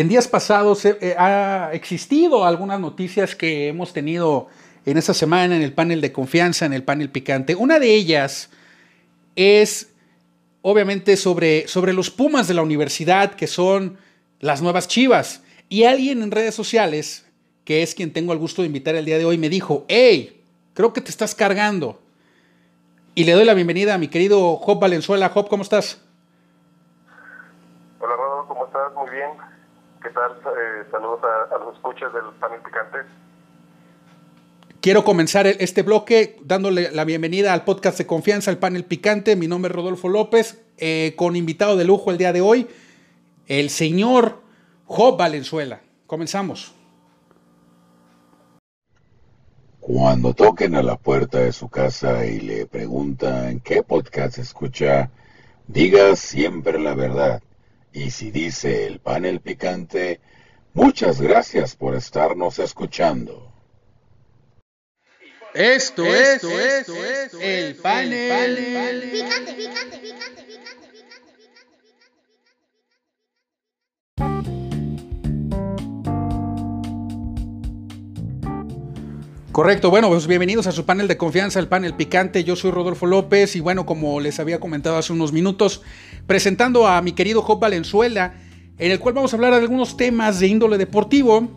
en días pasados eh, ha existido algunas noticias que hemos tenido en esta semana en el panel de confianza, en el panel picante. Una de ellas es obviamente sobre, sobre los Pumas de la universidad, que son las nuevas Chivas. Y alguien en redes sociales, que es quien tengo el gusto de invitar el día de hoy, me dijo, hey, creo que te estás cargando. Y le doy la bienvenida a mi querido Job Valenzuela. Job, ¿cómo estás? Hola, Rodo, ¿cómo estás? Muy bien. ¿Qué tal? Eh, saludos a, a los escuchas del panel picante. Quiero comenzar este bloque dándole la bienvenida al podcast de confianza, al panel picante. Mi nombre es Rodolfo López, eh, con invitado de lujo el día de hoy, el señor Job Valenzuela. Comenzamos. Cuando toquen a la puerta de su casa y le preguntan qué podcast escucha, diga siempre la verdad. Y si dice el panel picante, muchas gracias por estarnos escuchando. Esto, esto, esto, esto, el panel. Picante, picante, picante, picante, Correcto, bueno, pues bienvenidos a su panel de confianza, el panel picante. Yo soy Rodolfo López y bueno, como les había comentado hace unos minutos, presentando a mi querido Job Valenzuela, en el cual vamos a hablar de algunos temas de índole deportivo,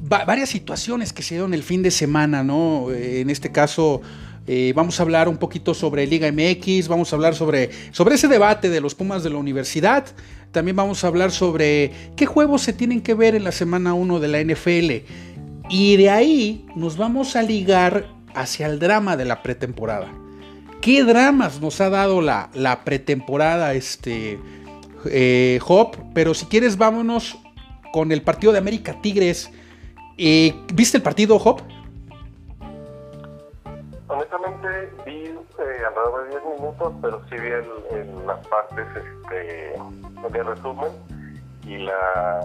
varias situaciones que se dieron el fin de semana, ¿no? En este caso, eh, vamos a hablar un poquito sobre Liga MX, vamos a hablar sobre, sobre ese debate de los Pumas de la universidad. También vamos a hablar sobre qué juegos se tienen que ver en la semana 1 de la NFL. Y de ahí nos vamos a ligar hacia el drama de la pretemporada. ¿Qué dramas nos ha dado la, la pretemporada, este, eh, Hop? Pero si quieres, vámonos con el partido de América Tigres ¿Viste el partido, Hop? Honestamente vi eh, alrededor de 10 minutos, pero sí vi en, las partes este, de resumen y la,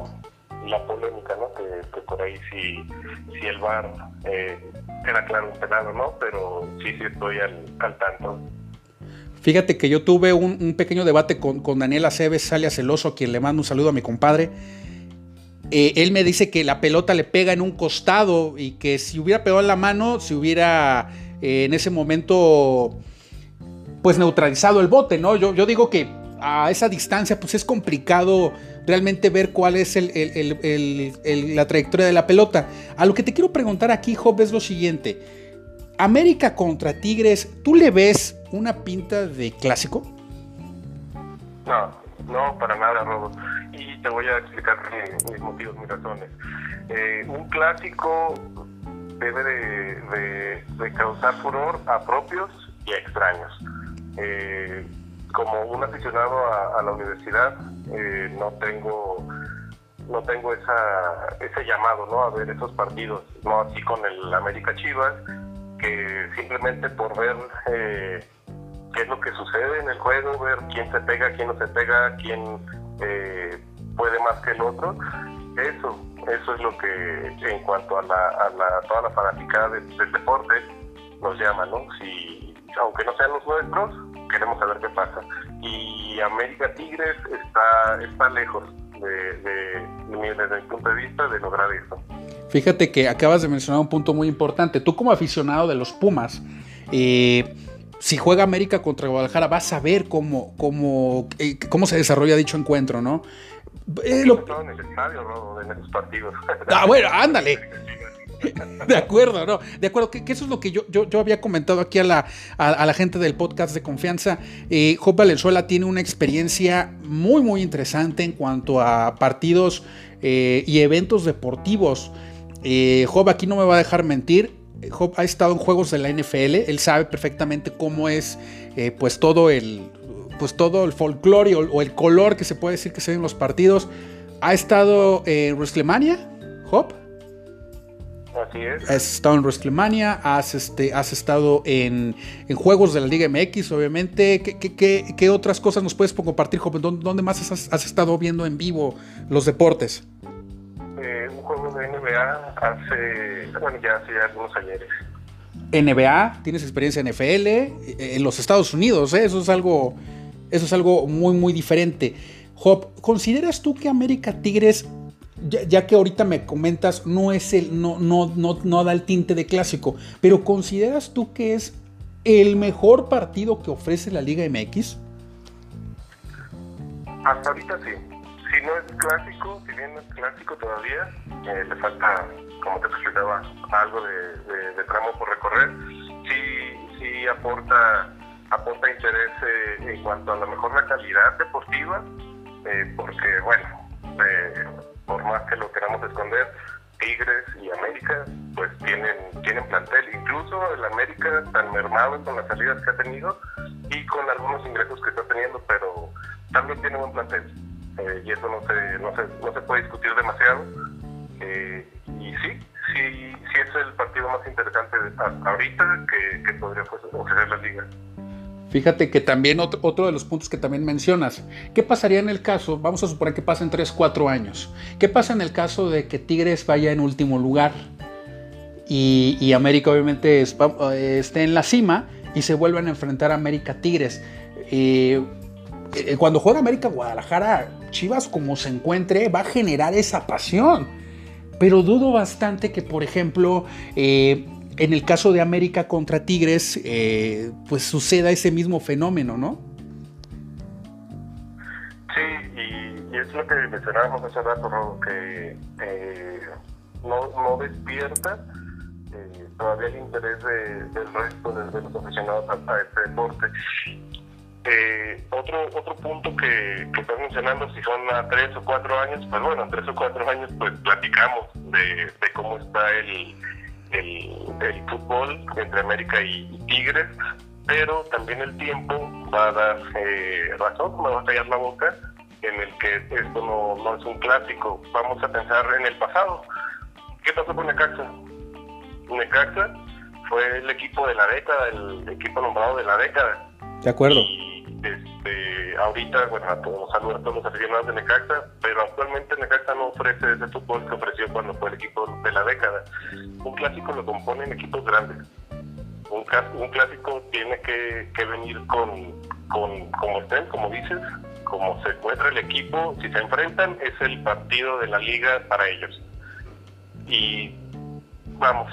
la polémica, ¿no? Que, por ahí sí, sí el VAR eh, era claro un penal, ¿no? Pero sí, sí estoy al, tanto. Fíjate que yo tuve un, pequeño debate con, con Daniel Aceves, Salia Celoso, quien le mando un saludo a mi compadre eh, él me dice que la pelota le pega en un costado y que si hubiera pegado en la mano, si hubiera eh, en ese momento pues neutralizado el bote, ¿no? Yo, yo digo que a esa distancia pues es complicado realmente ver cuál es la trayectoria de la pelota. A lo que te quiero preguntar aquí, Job, es lo siguiente. América contra Tigres, ¿tú le ves una pinta de clásico? No, no, para nada, Robo te voy a explicar mis motivos, mis razones. Eh, un clásico debe de, causar furor a propios y a extraños. Eh, como un aficionado a, la universidad, eh, no tengo no tengo esa, ese llamado ¿no? a ver esos partidos, no así con el América Chivas, que simplemente por ver qué es lo que sucede en el juego, ver quién se pega, quién no se pega, quién puede más que el otro. Eso, eso es lo que en cuanto a, la, a la, toda la fanaticada del, deporte nos llama, ¿no? Si, aunque no sean los nuestros, queremos saber qué pasa. Y América Tigres está, está lejos de, desde mi punto de vista de lograr eso. Fíjate que acabas de mencionar un punto muy importante. Tú como aficionado de los Pumas, eh, si juega América contra Guadalajara, vas a ver cómo, cómo, eh, cómo se desarrolla dicho encuentro, ¿no? Eh, lo... en el estadio, ¿no? En esos partidos. Ah, bueno, ándale. De acuerdo, ¿no? De acuerdo, que, eso es lo que yo, yo, había comentado aquí a la, a, la gente del podcast de confianza. Eh, Job Valenzuela tiene una experiencia muy, muy interesante en cuanto a partidos eh, y eventos deportivos. Eh, Job aquí no me va a dejar mentir. Job ha estado en juegos de la NFL. Él sabe perfectamente cómo es eh, pues todo el pues todo el folclore o, el color que se puede decir que se ve en los partidos. ¿Ha estado en WrestleMania, Hop? Así es. Has estado en WrestleMania, has, este, has estado en, juegos de la Liga MX, obviamente. ¿Qué, otras cosas nos puedes compartir, Hop? ¿Dónde, más has, estado viendo en vivo los deportes? Eh, un juego de NBA hace, bueno, ya hace algunos años. NBA, tienes experiencia en NFL, eh, en los Estados Unidos, ¿eh? eso es algo eso es algo muy, muy diferente. Job, ¿consideras tú que América Tigres, ya, que ahorita me comentas, no es el, no, no, no, no da el tinte de clásico, pero ¿consideras tú que es el mejor partido que ofrece la Liga MX? Hasta ahorita sí. Si no es clásico, si bien es clásico todavía, eh, le falta, como te explicaba, algo de, tramo por recorrer. Sí, sí aporta, aporta interés eh, en cuanto a lo mejor la calidad deportiva, eh, porque bueno, por más que lo queramos esconder, Tigres y América pues tienen, tienen plantel, incluso el América tan mermado con las salidas que ha tenido y con algunos ingresos que está teniendo, pero también tiene un plantel. Eh, y eso no se, no, se, no se puede discutir demasiado. Eh, y sí, sí, sí es el partido más interesante ahorita que, que podría pues, ofrecer la liga. Fíjate que también otro, de los puntos que también mencionas, ¿qué pasaría en el caso? Vamos a suponer que pasen 3, 4 años. ¿Qué pasa en el caso de que Tigres vaya en último lugar y, América obviamente esté en la cima y se vuelvan a enfrentar a América Tigres? Eh, eh, cuando juega América Guadalajara, Chivas como se encuentre va a generar esa pasión. Pero dudo bastante que, por ejemplo, eh, en el caso de América contra Tigres, eh, pues suceda ese mismo fenómeno, ¿no? Sí, y, es lo que mencionábamos hace rato, que no, despierta todavía el interés del resto de, los aficionados a, este deporte. Eh, otro otro punto que, que estás mencionando, si son a tres o cuatro años, pues bueno, a tres o cuatro años pues platicamos de, cómo está el, el, fútbol entre América y, Tigres, pero también el tiempo va a dar eh, razón, me va a callar la boca, en el que esto no, no es un clásico. Vamos a pensar en el pasado. ¿Qué pasó con Necaxa? Necaxa fue el equipo de la década, el equipo nombrado de la década. De acuerdo ahorita, bueno, a todos, a todos los aficionados de Necaxa, pero actualmente Necaxa no ofrece ese fútbol que ofreció cuando fue el equipo de la década. Un clásico lo componen equipos grandes. Un, un clásico tiene que, venir con, con, como estén, como dices, como se encuentra el equipo, si se enfrentan, es el partido de la liga para ellos. Y vamos,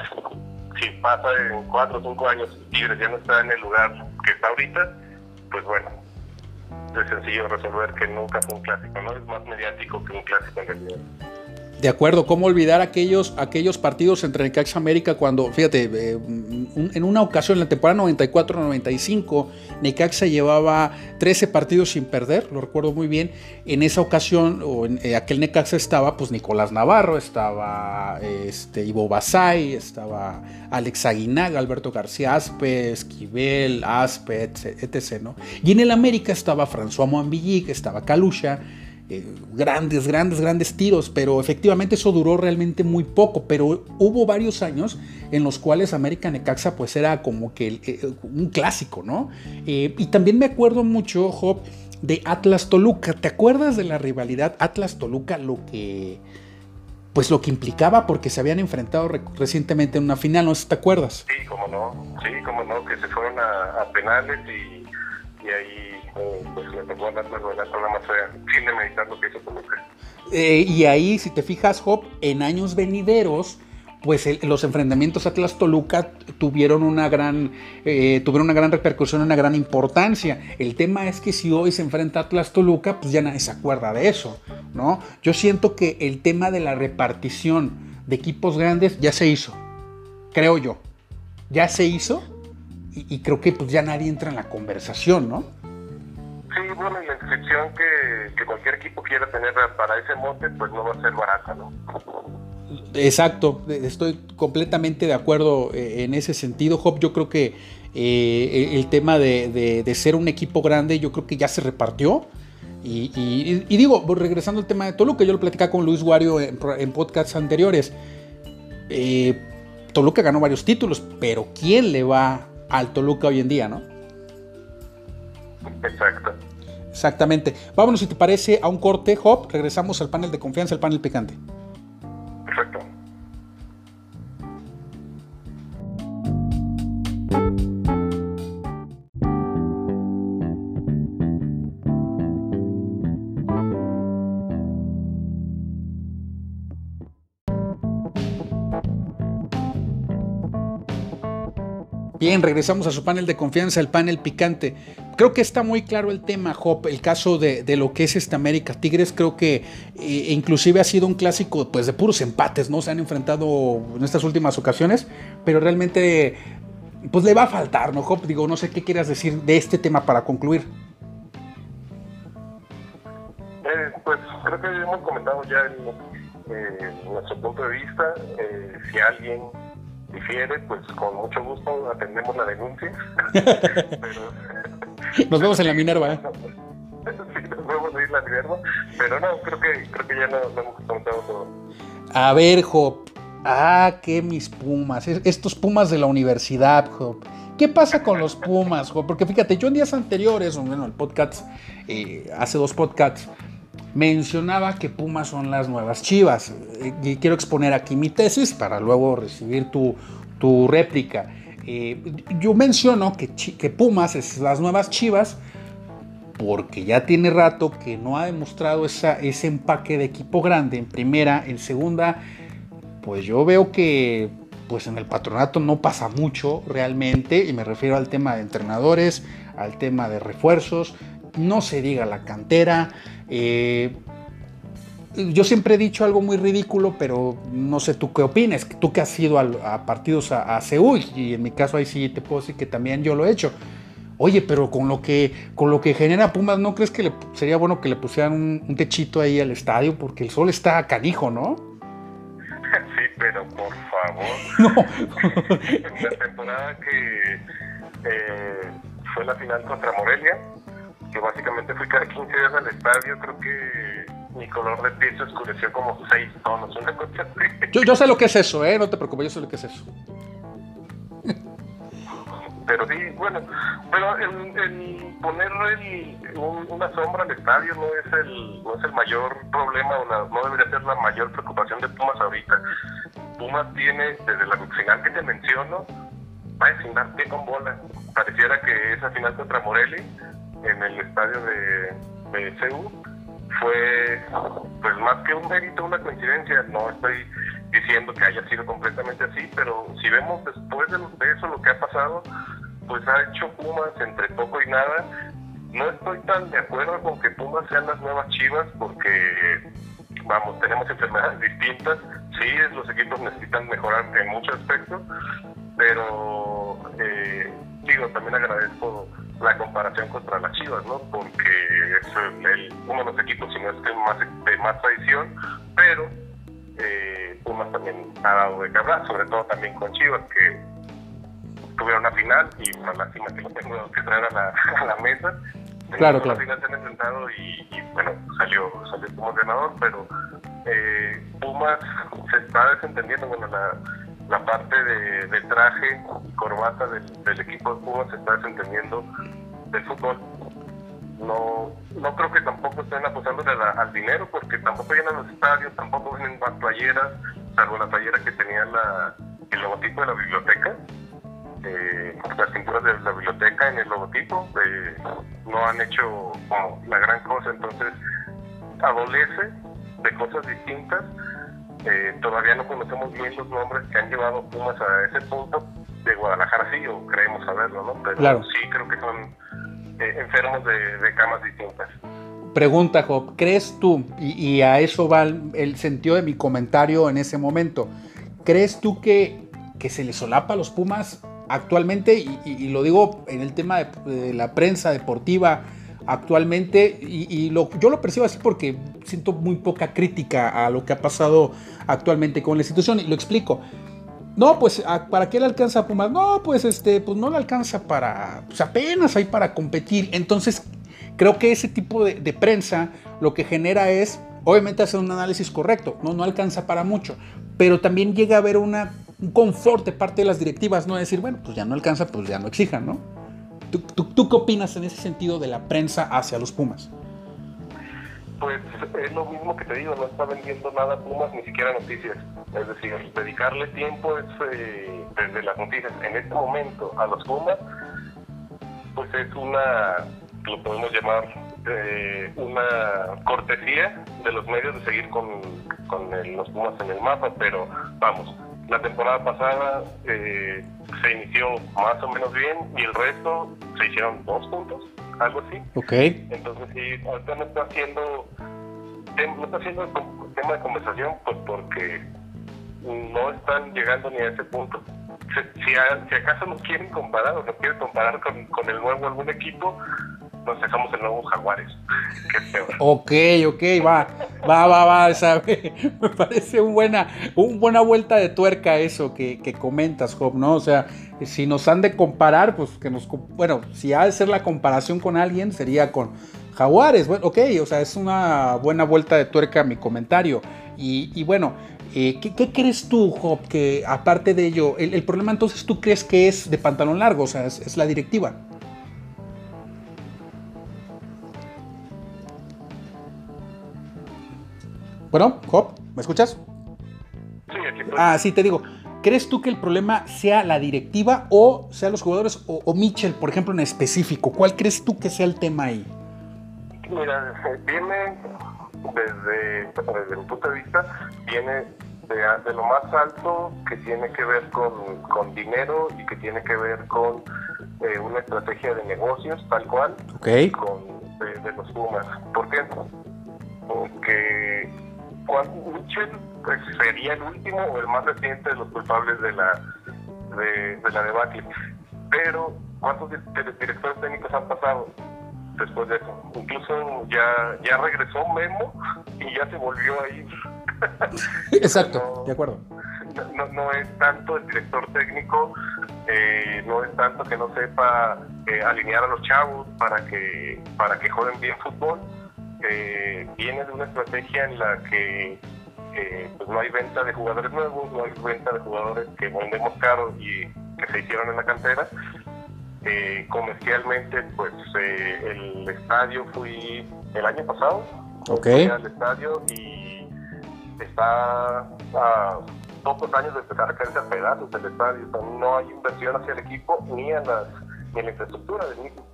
si pasa en cuatro o cinco años Tigres ya no está en el lugar que está ahorita, pues bueno, es sencillo resolver que nunca fue un clásico, ¿no? Es más mediático que un clásico en realidad. De acuerdo, ¿cómo olvidar aquellos, aquellos partidos entre Necaxa América cuando, fíjate, eh, en una ocasión en la temporada 94-95, Necaxa llevaba 13 partidos sin perder, lo recuerdo muy bien. En esa ocasión, o en eh, aquel Necaxa estaba pues Nicolás Navarro, estaba este, Ivo Basay, estaba Alex Aguinaga, Alberto García Aspe, Esquivel, Aspe, etc. ¿no? Y en el América estaba François Moambillic, estaba Calucha eh, grandes, grandes, grandes tiros, pero efectivamente eso duró realmente muy poco, pero hubo varios años en los cuales América Necaxa pues era como que eh, un clásico, ¿no? Eh, y también me acuerdo mucho, Job, de Atlas Toluca, ¿te acuerdas de la rivalidad Atlas Toluca? Lo que pues lo que implicaba porque se habían enfrentado recientemente en una final, ¿no? ¿Te acuerdas? Sí, como no, sí, como no, que se fueron a, a penales y y ahí y ahí, si te fijas, Job, en años venideros, pues los enfrentamientos Atlas Toluca tuvieron una gran eh, tuvieron una gran repercusión, una gran importancia. El tema es que si hoy se enfrenta Atlas Toluca, pues ya nadie se acuerda de eso, ¿no? Yo siento que el tema de la repartición de equipos grandes ya se hizo, creo yo. Ya se hizo y, creo que pues ya nadie entra en la conversación, ¿no? Bueno, y la inscripción que, cualquier equipo quiera tener para ese monte, pues no va a ser barata, ¿no? Exacto, estoy completamente de acuerdo eh, en ese sentido, Job. Yo creo que eh, el tema de, ser un equipo grande, yo creo que ya se repartió. Y, digo, regresando al tema de Toluca, yo lo platicaba con Luis Guario en, en podcasts anteriores. Eh, Toluca ganó varios títulos, pero ¿quién le va al Toluca hoy en día, ¿no? Exacto. Exactamente. Vámonos, si te parece, a un corte, Hop. Regresamos al panel de confianza, al panel picante. Perfecto. Bien, regresamos a su panel de confianza, el panel picante. Creo que está muy claro el tema, Hop, el caso de, lo que es este América Tigres. Creo que eh, inclusive ha sido un clásico pues de puros empates, ¿no? Se han enfrentado en estas últimas ocasiones, pero realmente pues le va a faltar, ¿no, Hop? Digo, no sé qué quieras decir de este tema para concluir. Eh, pues creo que hemos comentado ya en, eh, nuestro punto de vista. si alguien difiere, pues con mucho gusto atendemos la denuncia. nos vemos en la Minerva. ¿eh? sí, nos vemos en la Minerva, pero no, creo que, creo que ya no, hemos contado todo. A ver, Job. Ah, qué mis Pumas. Estos Pumas de la universidad, Job. ¿Qué pasa con los Pumas, Job? Porque fíjate, yo en días anteriores, bueno, el podcast, eh, hace dos podcasts, mencionaba que Pumas son las nuevas Chivas. Y quiero exponer aquí mi tesis para luego recibir tu, réplica. Eh, yo menciono que, que, Pumas es las nuevas Chivas porque ya tiene rato que no ha demostrado ese empaque de equipo grande en primera, en segunda, pues yo veo que pues en el patronato no pasa mucho realmente, y me refiero al tema de entrenadores, al tema de refuerzos, no se diga la cantera. Eh, yo siempre he dicho algo muy ridículo, pero no sé tú qué opinas. Tú que has ido a, partidos a, Seúl, y en mi caso ahí sí te puedo decir que también yo lo he hecho. Oye, pero con lo que, con lo que genera Pumas, ¿no crees que sería bueno que le pusieran un, techito ahí al estadio? Porque el sol está canijo, ¿no? Sí, pero por favor. No. la temporada que eh, fue la final contra Morelia, que básicamente fui cada 15 días al estadio, creo que mi color de piel se oscureció como 6 tonos, una cosa Yo, yo sé lo que es eso, ¿eh? No te preocupes, yo sé lo que es eso. Pero sí, bueno, pero el, poner una sombra al estadio no es el, no es el mayor problema o no debería ser la mayor preocupación de Pumas ahorita. Pumas tiene, desde la final que te menciono, va a dar pie con bola. Pareciera que esa final contra Morelli en el estadio de, de fue pues más que un mérito, una coincidencia. No estoy diciendo que haya sido completamente así, pero si vemos después de, eso lo que ha pasado, pues ha hecho Pumas entre poco y nada. No estoy tan de acuerdo con que Pumas sean las nuevas Chivas porque, vamos, tenemos enfermedades distintas. Sí, los equipos necesitan mejorar en muchos aspectos, pero eh, digo, también agradezco la comparación contra las Chivas, ¿no? Porque es el, uno de los equipos, si no es que más, de más tradición, pero eh, Pumas también ha dado de cabra, sobre todo también con Chivas, que tuvieron una final y una lástima que lo tengo que traer a la, a la mesa. Claro, claro. final se han enfrentado y, bueno, salió, salió como ganador, pero eh, Pumas se está desentendiendo, bueno, la la parte de, traje y corbata del, equipo de Pumas se está desentendiendo del fútbol. No, no creo que tampoco estén apostándole al dinero porque tampoco llenan los estadios, tampoco vienen playeras, salvo la playera que tenía la, el logotipo de la biblioteca. Eh, las pinturas de la biblioteca en el logotipo eh, no han hecho como la gran cosa, entonces adolece de cosas distintas eh, todavía no conocemos bien los nombres que han llevado Pumas a ese punto. De Guadalajara sí, o creemos saberlo, ¿no? Pero sí creo que son eh, enfermos de, camas distintas. Pregunta, Job, ¿crees tú, y, a eso va el, sentido de mi comentario en ese momento, ¿crees tú que, que se le solapa a los Pumas actualmente? Y, lo digo en el tema de la prensa deportiva, actualmente y, yo lo percibo así porque siento muy poca crítica a lo que ha pasado actualmente con la institución y lo explico. No, pues ¿para qué le alcanza a Pumas? No, pues este, pues no le alcanza para, pues apenas hay para competir. Entonces, creo que ese tipo de, prensa lo que genera es, obviamente, hacer un análisis correcto, no, no alcanza para mucho, pero también llega a haber una, un confort de parte de las directivas, no decir, bueno, pues ya no alcanza, pues ya no exijan, ¿no? ¿Tú, qué opinas en ese sentido de la prensa hacia los Pumas? Pues es lo mismo que te digo, no está vendiendo nada Pumas, ni siquiera noticias. Es decir, dedicarle tiempo es, eh, desde las noticias en este momento a los Pumas, pues es una, lo podemos llamar eh, una cortesía de los medios de seguir con los Pumas en el mapa, pero vamos, La temporada pasada eh, se inició más o menos bien y el resto se hicieron dos puntos, algo así. Ok. Entonces sí, ahorita no está haciendo, no está haciendo tema de conversación, pues porque no están llegando ni a ese punto. Si, si, acaso nos quieren comparar o nos quieren comparar con, con el nuevo algún equipo, nos sacamos el nuevo Jaguares. Qué peor. Ok, ok, va, va, va, va, ¿sabe? Me parece un buena, un buena vuelta de tuerca eso que, que, comentas, Job, ¿no? O sea, si nos han de comparar, pues que nos, bueno, si ha de ser la comparación con alguien, sería con Jaguares. Bueno, ok, o sea, es una buena vuelta de tuerca mi comentario. Y, bueno, eh, ¿qué, ¿qué, crees tú, Job, que aparte de ello, el, problema entonces tú crees que es de pantalón largo, o sea, es, es la directiva? Bueno, Job, ¿me escuchas? Sí, aquí estoy. Ah, sí, te digo. ¿Crees tú que el problema sea la directiva o sea los jugadores o, o Mitchell, por ejemplo, en específico? ¿Cuál crees tú que sea el tema ahí? Mira, viene desde, desde mi punto de vista, viene de, de, lo más alto que tiene que ver con, con dinero y que tiene que ver con eh, una estrategia de negocios, tal cual, okay. con, de, de los Pumas. ¿Por qué? Porque Mitchell pues, sería el último o el más reciente de los culpables de la, de, de la debacle. Pero, ¿cuántos directores técnicos han pasado? después de eso. Incluso ya, ya regresó Memo y ya se volvió a ir. Exacto, no, de acuerdo. No, no, es tanto el director técnico, eh, no es tanto que no sepa eh, alinear a los chavos para que, para que jueguen bien fútbol. Eh, viene de una estrategia en la que pues no hay venta de jugadores nuevos, no hay venta de jugadores que vendemos caros y que se hicieron en la cantera, eh, comercialmente, pues eh, el estadio fui el año pasado. Okay. Fui al estadio y está a pocos años de empezar a caerse a pedazos el estadio. O sea, no hay inversión hacia el equipo ni en, las, ni en la infraestructura del mismo.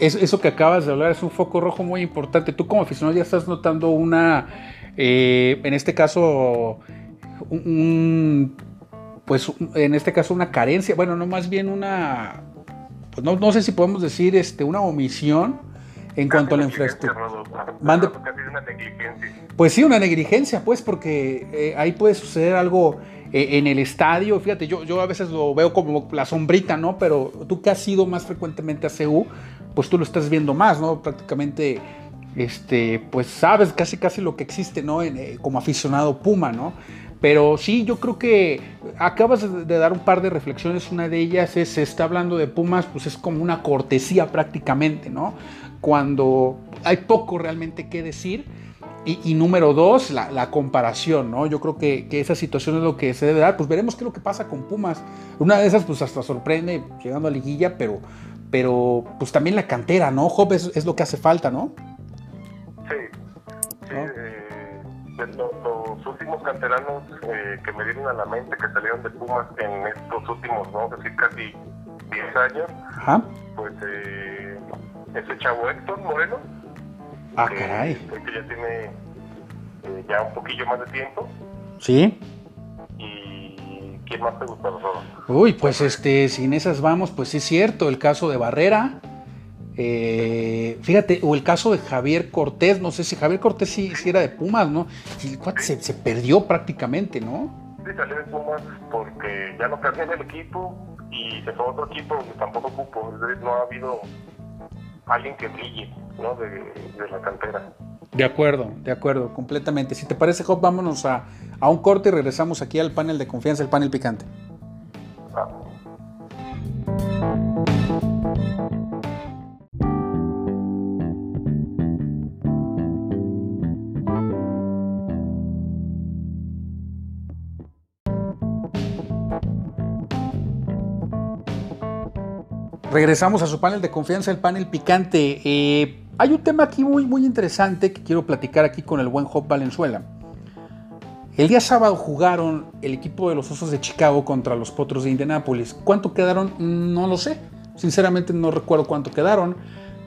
Es, eso que acabas de hablar es un foco rojo muy importante. Tú como aficionado ya estás notando una, eh, en este caso, un, un, pues en este caso una carencia, bueno, no más bien una pues no, no, sé si podemos decir este, una omisión en casi cuanto a la infraestructura. Una negligencia. Pues sí, una negligencia, pues, porque eh, ahí puede suceder algo eh, en el estadio. Fíjate, yo, yo a veces lo veo como la sombrita, ¿no? Pero tú que has ido más frecuentemente a CU, pues tú lo estás viendo más, ¿no? Prácticamente, este, pues sabes casi casi lo que existe, ¿no? En, eh, como aficionado Puma, ¿no? Pero sí, yo creo que acabas de dar un par de reflexiones. Una de ellas es, se está hablando de Pumas, pues es como una cortesía prácticamente, ¿no? Cuando hay poco realmente que decir. Y, número dos, la, la, comparación, ¿no? Yo creo que, que, esa situación es lo que se debe dar. Pues veremos qué es lo que pasa con Pumas. Una de esas, pues hasta sorprende llegando a liguilla, pero, pero pues también la cantera, ¿no? Job es, es lo que hace falta, ¿no? Sí. sí ¿No? eh, los, los, últimos canteranos eh, que me vienen a la mente que salieron de Pumas en estos últimos, vamos a decir, casi 10 años, Ajá. pues eh, ese chavo Héctor Moreno, ah, que, caray. que ya tiene eh, ya un poquillo más de tiempo. Sí. ¿Y quién más te gusta? Uy, pues este, sin esas vamos, pues sí es cierto, el caso de Barrera. Eh, fíjate, o el caso de Javier Cortés, no sé si Javier Cortés sí, sí era de Pumas, ¿no? El cuate se, se, perdió prácticamente, ¿no? Sí, salió de Pumas porque ya no cambió en el equipo y se fue a otro equipo donde tampoco decir, no ha habido alguien que brille, ¿no? De, de, la cantera. De acuerdo, de acuerdo, completamente. Si te parece, Job, vámonos a, a un corte y regresamos aquí al panel de confianza, el panel picante. Regresamos a su panel de confianza, el panel picante. Eh, hay un tema aquí muy, muy interesante que quiero platicar aquí con el buen Job Valenzuela. El día sábado jugaron el equipo de los Osos de Chicago contra los Potros de Indianápolis. ¿Cuánto quedaron? No lo sé. Sinceramente no recuerdo cuánto quedaron.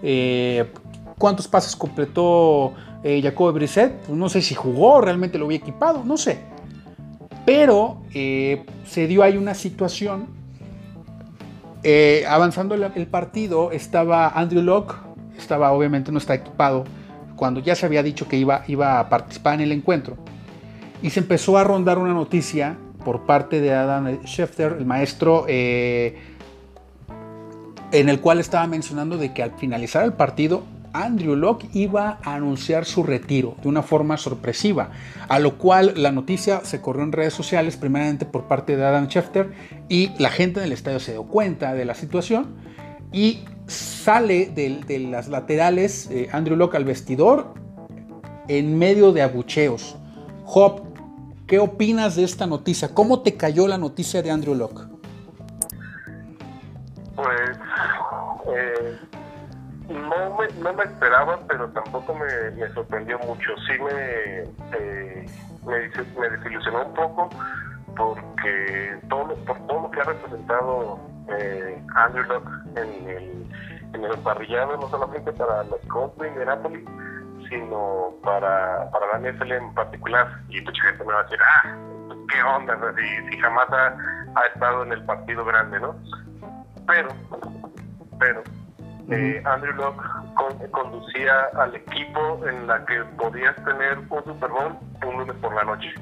Eh, ¿Cuántos pases completó eh, Jacob Brissett? Pues no sé si jugó, realmente lo había equipado, no sé. Pero eh, se dio ahí una situación. Eh, avanzando el, partido, estaba Andrew Locke, estaba obviamente no está equipado, cuando ya se había dicho que iba, iba a participar en el encuentro. Y se empezó a rondar una noticia por parte de Adam Schefter, el maestro, eh, en el cual estaba mencionando de que al finalizar el partido Andrew Locke iba a anunciar su retiro de una forma sorpresiva, a lo cual la noticia se corrió en redes sociales, primeramente por parte de Adam Schefter, y la gente del estadio se dio cuenta de la situación y sale de, las laterales eh, Andrew Locke al vestidor en medio de abucheos. Job, ¿qué opinas de esta noticia? ¿Cómo te cayó la noticia de Andrew Locke? Pues eh, no me, no me esperaba, pero tampoco me, sorprendió mucho. Sí me, eh, me, desilusionó un poco porque todo, por todo lo que ha representado eh, Andrew Locke en el, en el parrillado, no solamente para los Colts de Napoli, sino para, para la NFL en particular. Y mucha gente me va a decir, ah, qué onda, si, si jamás ha, ha estado en el partido grande, ¿no? Pero, pero, eh, Andrew Locke conducía al equipo en la que podías tener un Super Bowl un lunes por la noche.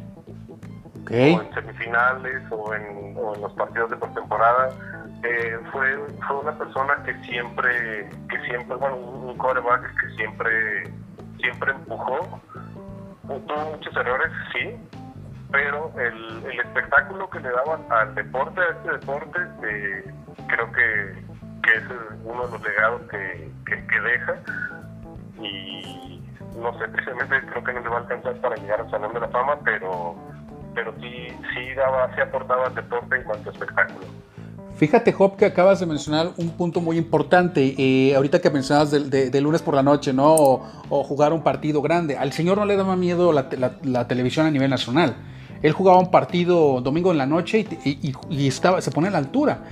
O en semifinales o en, los partidos de postemporada. Eh, fue, fue una persona que siempre, que siempre, bueno, un quarterback que siempre, siempre empujó. Tuvo muchos errores, sí, pero el, el espectáculo que le daban al deporte, a este deporte, eh, creo que que es uno de los legados que, que, deja y no sé, precisamente creo que no le va a alcanzar para llegar al Salón de la Fama, pero, pero sí, sí, daba, sí aportaba al deporte en cuanto espectáculo. Fíjate, Job, que acabas de mencionar un punto muy importante. Eh, ahorita que mencionabas de, lunes por la noche, ¿no? O, jugar un partido grande. Al señor no le daba miedo la, televisión a nivel nacional. Él jugaba un partido domingo en la noche y, estaba, se pone a la altura.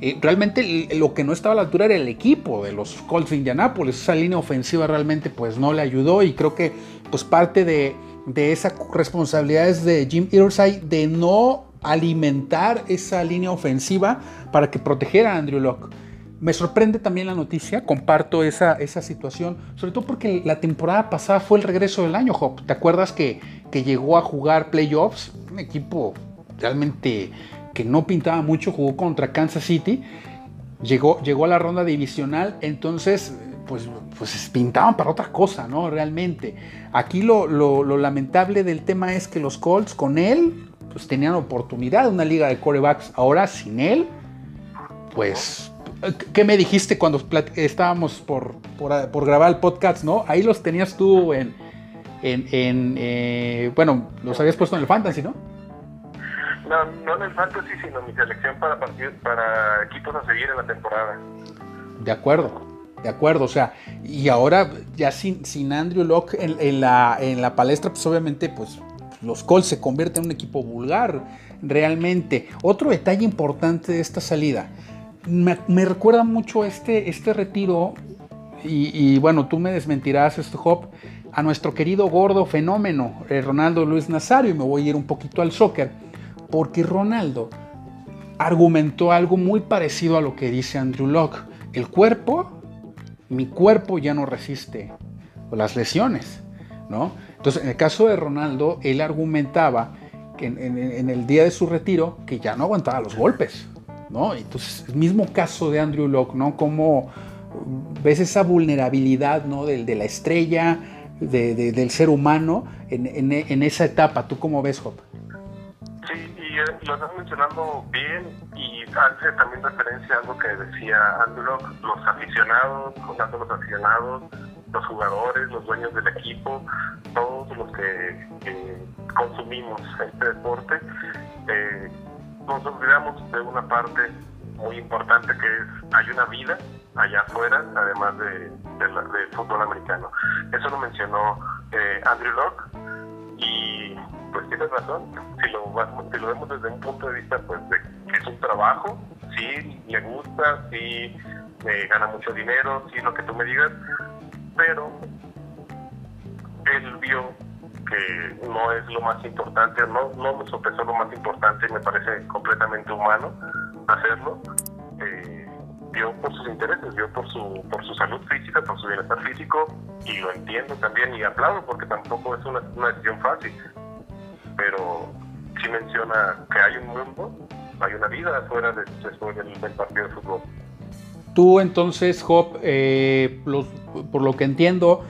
Eh, realmente lo que no estaba a la altura era el equipo de los Colts de Indianapolis. Esa línea ofensiva realmente pues no le ayudó y creo que pues parte de, de esa responsabilidad es de Jim Irsay de no alimentar esa línea ofensiva para que protegiera a Andrew Locke. Me sorprende también la noticia, comparto esa, esa situación, sobre todo porque la temporada pasada fue el regreso del año, Hop. ¿Te acuerdas que, que llegó a jugar playoffs? Un equipo realmente que no pintaba mucho, jugó contra Kansas City, llegó, llegó a la ronda divisional, entonces pues, pues pintaban para otra cosa, ¿no? Realmente. Aquí lo, lamentable del tema es que los Colts con él pues tenían oportunidad de una liga de corebacks, ahora sin él, pues... ¿Qué me dijiste cuando estábamos por, por, grabar el podcast, no? Ahí los tenías tú en, en, eh, bueno, los habías puesto en el fantasy, ¿no? No, no en el fantasy, sino mi selección para, para equipos a seguir en la temporada. De acuerdo, de acuerdo. O sea, y ahora ya sin, sin Andrew Locke en, la, en la palestra, pues obviamente, pues los Colts se convierten en un equipo vulgar, realmente. Otro detalle importante de esta salida, me, recuerda mucho este, este retiro, y, bueno, tú me desmentirás, este Hop, a nuestro querido gordo fenómeno, eh, Ronaldo Luis Nazario, y me voy a ir un poquito al soccer porque Ronaldo argumentó algo muy parecido a lo que dice Andrew Locke. El cuerpo, mi cuerpo ya no resiste las lesiones, ¿no? Entonces, en el caso de Ronaldo, él argumentaba que en, el día de su retiro, que ya no aguantaba los golpes, ¿no? Entonces, el mismo caso de Andrew Locke, ¿no? Como ves esa vulnerabilidad, ¿no? De, la estrella, del ser humano en, esa etapa. ¿Tú cómo ves, Job? lo estás mencionando bien y hace también referencia a algo que decía Andrew los aficionados, tanto los aficionados, los jugadores, los dueños del equipo, todos los que, consumimos este deporte, eh, nos olvidamos de una parte muy importante que es, hay una vida allá afuera, además de, de, fútbol americano. Eso lo mencionó eh, Andrew Locke y pues tienes razón. Si lo, si lo vemos desde un punto de vista pues de es un trabajo, sí, le gusta, sí, eh, gana mucho dinero, sí, lo que tú me digas, pero él vio que no es lo más importante, no, no me sopesó lo más importante, me parece completamente humano hacerlo. Eh, vio por sus intereses, vio por su, por su salud física, por su bienestar físico, y lo entiendo también y aplaudo porque tampoco es una, una decisión fácil. Pero sí menciona que hay un mundo, hay una vida fuera de, del partido de fútbol. Tú entonces, Job, eh, los, por lo que entiendo,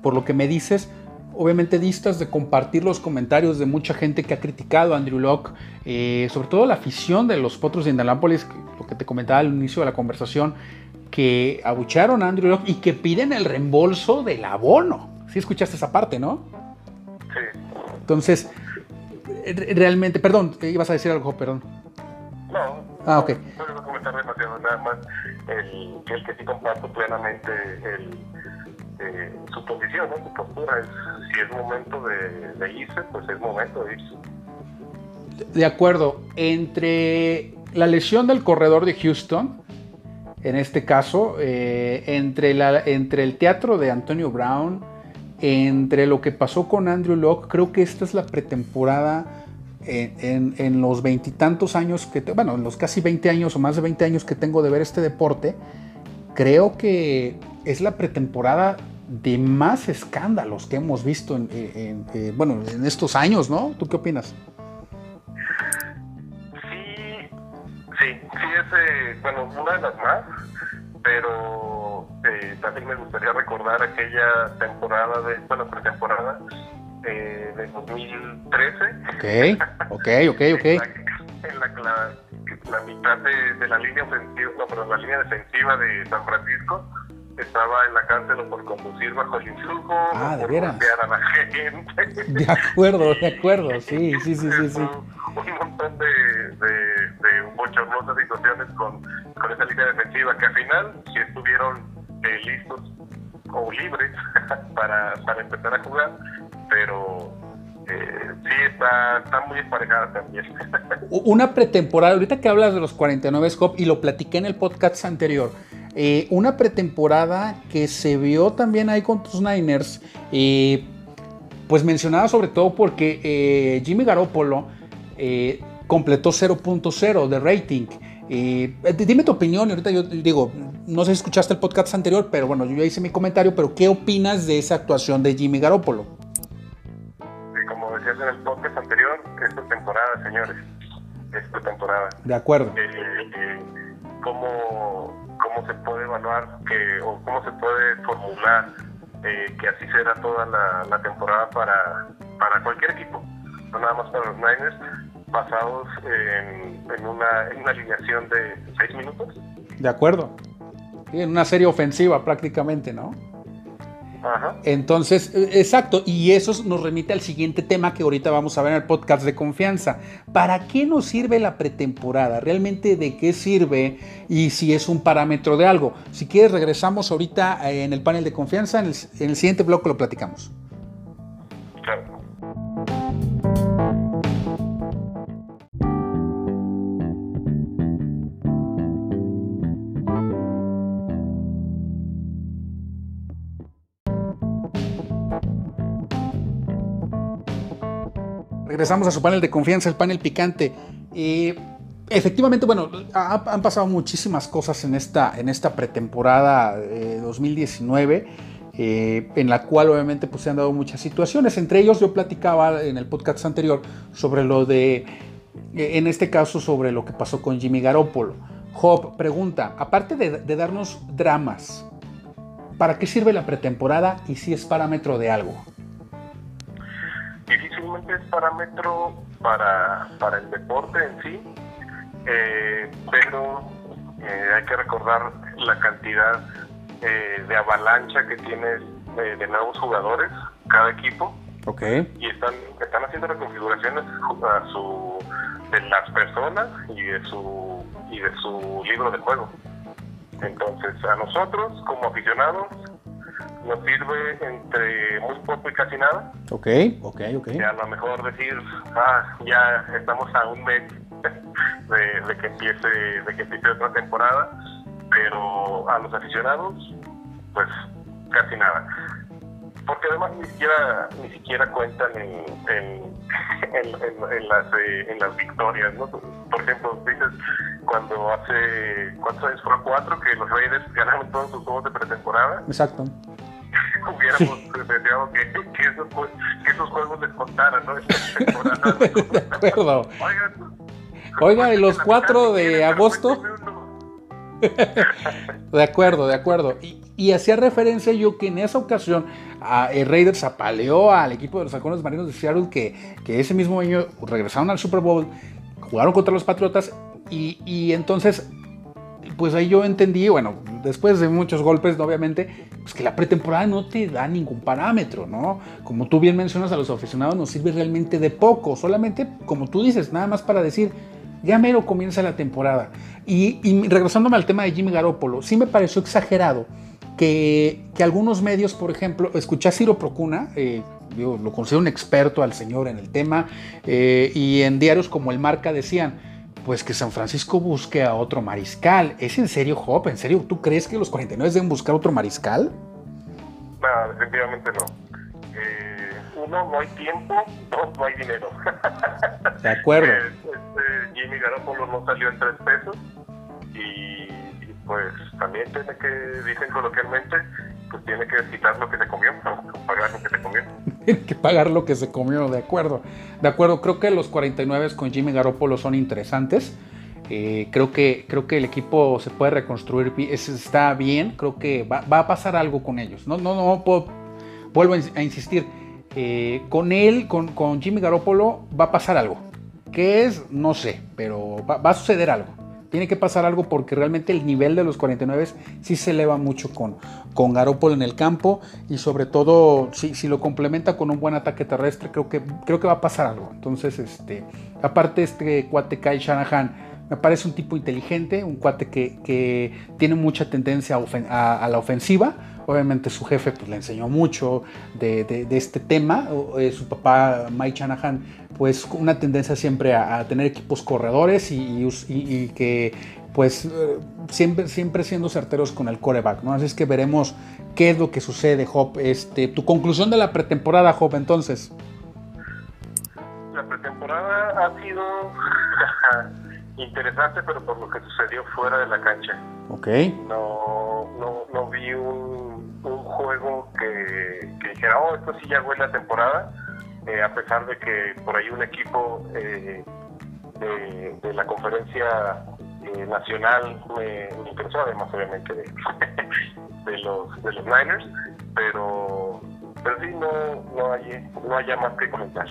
por lo que me dices, obviamente distas de compartir los comentarios de mucha gente que ha criticado a Andrew Locke, eh, sobre todo la afición de los Potros de Indianapolis, lo que te comentaba al inicio de la conversación, que abucharon a Andrew Locke y que piden el reembolso del abono. Sí escuchaste esa parte, ¿no? Sí. Entonces, realmente, perdón, ibas a decir algo, perdón. No. Ah, ok. No quiero comentar demasiado, nada más el, el que sí comparto plenamente el, eh, su posición, ¿no? su postura. Es, si es momento de, de irse, pues es momento de irse. De acuerdo, entre la lesión del corredor de Houston, en este caso, eh, entre, la, entre el teatro de Antonio Brown, entre lo que pasó con Andrew Locke, creo que esta es la pretemporada en, en, los veintitantos años que, te, bueno, en los casi 20 años o más de 20 años que tengo de ver este deporte, creo que es la pretemporada de más escándalos que hemos visto en, en, bueno, en estos años, ¿no? ¿Tú qué opinas? Sí, sí, sí es, eh, bueno, una de las más, pero eh, también me gustaría recordar aquella temporada de, bueno, pretemporada eh, de 2013. Ok, ok, ok, ok. en la, en la, la, mitad de, de, la línea ofensiva, no, pero la línea defensiva de San Francisco estaba en la cárcel por conducir bajo el influjo, ah, por veras? a la gente. De acuerdo, de acuerdo, sí, sí, sí, sí. sí. Un, un montón de, de, de bochornosas situaciones con, con esa línea defensiva que al final sí estuvieron eh, listos o libres para, para empezar a jugar, pero eh, sí está, está muy emparejada también. Una pretemporada, ahorita que hablas de los 49 Scop y lo platiqué en el podcast anterior, eh, una pretemporada que se vio también ahí con tus Niners, eh, pues mencionada sobre todo porque eh, Jimmy Garoppolo completó 0.0 de rating. dime tu opinión, ahorita yo digo, no sé si escuchaste el podcast anterior, pero bueno, yo ya hice mi comentario, pero ¿qué opinas de esa actuación de Jimmy Garoppolo? Decías en el podcast anterior, esta temporada, señores, esta temporada. De acuerdo. ¿Cómo cómo se puede evaluar que, o cómo se puede formular eh, que así será toda la, la, temporada para, para cualquier equipo, no nada más para los Niners, basados en, en, una, en una alineación de seis minutos. De acuerdo. Sí, en una serie ofensiva prácticamente, ¿no? Entonces, exacto, y eso nos remite al siguiente tema que ahorita vamos a ver en el podcast de confianza. ¿Para qué nos sirve la pretemporada? ¿Realmente de qué sirve? Y si es un parámetro de algo. Si quieres, regresamos ahorita en el panel de confianza, en el, en el siguiente bloque lo platicamos. Regresamos a su panel de confianza, el panel picante. Eh, efectivamente, bueno, ha, han pasado muchísimas cosas en esta, pretemporada eh, 2019, eh, en la cual obviamente pues, se han dado muchas situaciones. Entre ellos yo platicaba en el podcast anterior sobre lo de, en este caso, sobre lo que pasó con Jimmy Garoppolo. Job pregunta, aparte de darnos dramas, ¿para qué sirve la pretemporada y si es parámetro de algo? Es parámetro para, para el deporte en sí, eh, pero eh, hay que recordar la cantidad eh, de avalancha que tiene de nuevos jugadores cada equipo. Okay. Y están, están haciendo reconfiguraciones a su, de las personas y de su y de su libro de juego. Entonces, a nosotros como aficionados nos sirve entre poco y casi nada. Ok, ok, ok. Y a lo mejor decir, ah, ya estamos a un mes de, de, que empiece de que empiece otra temporada, pero a los aficionados, pues casi nada. porque además ni siquiera ni siquiera cuentan en, en, en, las, eh, en las victorias, ¿no? Por ejemplo, dices, cuando hace, ¿cuántos años fueron? Cuatro, que los Raiders ganaron todos sus juegos de pretemporada. Exacto. Hubiéramos deseado que, que, esos, que, esos, juegos les contaran, ¿no? de acuerdo. Oiga, y los cuatro de agosto... de acuerdo, de acuerdo. Y, y, hacía referencia yo que en esa ocasión a, el Raiders apaleó al equipo de los halcones marinos de Seattle que, que ese mismo año regresaron al Super Bowl, jugaron contra los Patriotas y, y entonces pues ahí yo entendí, bueno, después de muchos golpes, obviamente, pues que la pretemporada no te da ningún parámetro, ¿no? Como tú bien mencionas, a los aficionados nos sirve realmente de poco, solamente, como tú dices, nada más para decir, ya mero comienza la temporada. Y, regresándome al tema de Jimmy Garoppolo, sí me pareció exagerado que, algunos medios, por ejemplo, escuché a Ciro Procuna, eh, yo lo considero un experto al señor en el tema, eh, y en diarios como El Marca decían, pues que San Francisco busque a otro mariscal. ¿Es en serio, Hop? ¿En serio? ¿Tú crees que los 49 deben buscar otro mariscal? No, definitivamente no. Eh, uno, no hay tiempo. Dos, no hay dinero. De acuerdo. Este, Jimmy Garoppolo no salió en tres pesos. Y, pues también tiene que, dicen coloquialmente, pues tiene que quitar lo que se comió, pagar lo que se comió. Tiene que pagar lo que se comió, de acuerdo. De acuerdo, creo que los 49 con Jimmy Garoppolo son interesantes. Eh, creo, que, creo que el equipo se puede reconstruir, está bien, creo que va, a pasar algo con ellos. No, no, no puedo, vuelvo a insistir, eh, con él, con, con, Jimmy Garoppolo, va a pasar algo. ¿Qué es? No sé, pero va, va a suceder algo tiene que pasar algo porque realmente el nivel de los 49 sí se eleva mucho con, con Garoppolo en el campo y sobre todo si, si, lo complementa con un buen ataque terrestre creo que, creo que va a pasar algo. Entonces, este, aparte este cuate Kyle Shanahan me parece un tipo inteligente, un cuate que, tiene mucha tendencia a, la ofensiva. Obviamente su jefe pues, le enseñó mucho de, este tema. Eh, su papá Mike Shanahan pues una tendencia siempre a, tener equipos corredores y, que pues eh, siempre, siempre siendo certeros con el coreback, ¿no? Así es que veremos qué es lo que sucede, Job. Este, tu conclusión de la pretemporada, Job, entonces. La pretemporada ha sido interesante, pero por lo que sucedió fuera de la cancha. Ok. No, no, no vi un, un juego que, que dijera, oh, esto sí ya huele a temporada eh, a pesar de que por ahí un equipo eh, de, la conferencia eh, nacional me, interesó, además obviamente de, los, de los Niners, pero, pero sí no, no, hay, no haya más que comentar.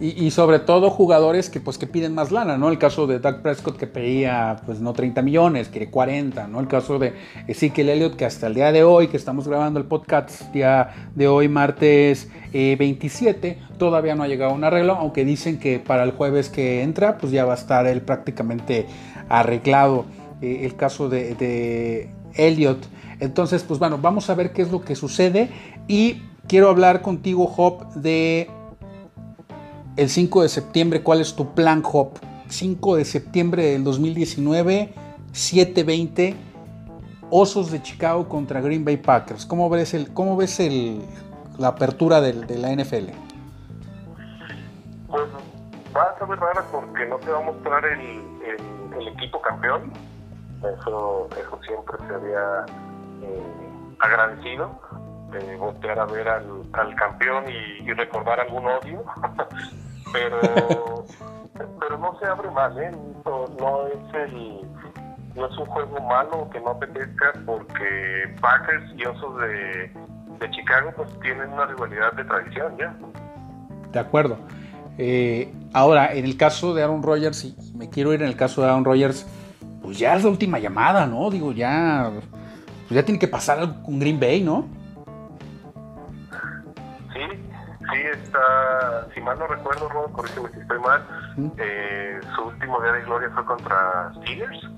Y, sobre todo jugadores que pues que piden más lana, ¿no? El caso de Doug Prescott que pedía pues no 30 millones, quiere 40, ¿no? El caso de Ezekiel Elliott que hasta el día de hoy que estamos grabando el podcast, día de hoy martes 27, eh, todavía no ha llegado a un arreglo, aunque dicen que para el jueves que entra pues ya va a estar él prácticamente arreglado. Eh, el caso de, de Elliott. Entonces pues bueno, vamos a ver qué es lo que sucede y quiero hablar contigo, Hop, de el 5 de septiembre, ¿cuál es tu plan, Hop? 5 de septiembre del 2019, 7:20, Osos de Chicago contra Green Bay Packers. ¿Cómo ves, el, cómo ves el, la apertura del, de la NFL? Pues va a ser rara porque no se va a mostrar el, el, equipo campeón. Eso, eso siempre se había eh, agradecido de voltear a ver al, al campeón y, recordar algún odio, pero pero no se abre mal, ¿eh? no, es el no es un juego malo que no apetezca porque Packers y Osos de, de Chicago pues tienen una rivalidad de tradición ya. De acuerdo. Eh, ahora, en el caso de Aaron Rodgers, y me quiero ir en el caso de Aaron Rodgers, pues ya es la última llamada, ¿no? Digo, ya, pues ya tiene que pasar algo con Green Bay, ¿no? Está, si mal no recuerdo, Rob, corrígeme si estoy mal, eh, su último día de gloria fue contra Steelers.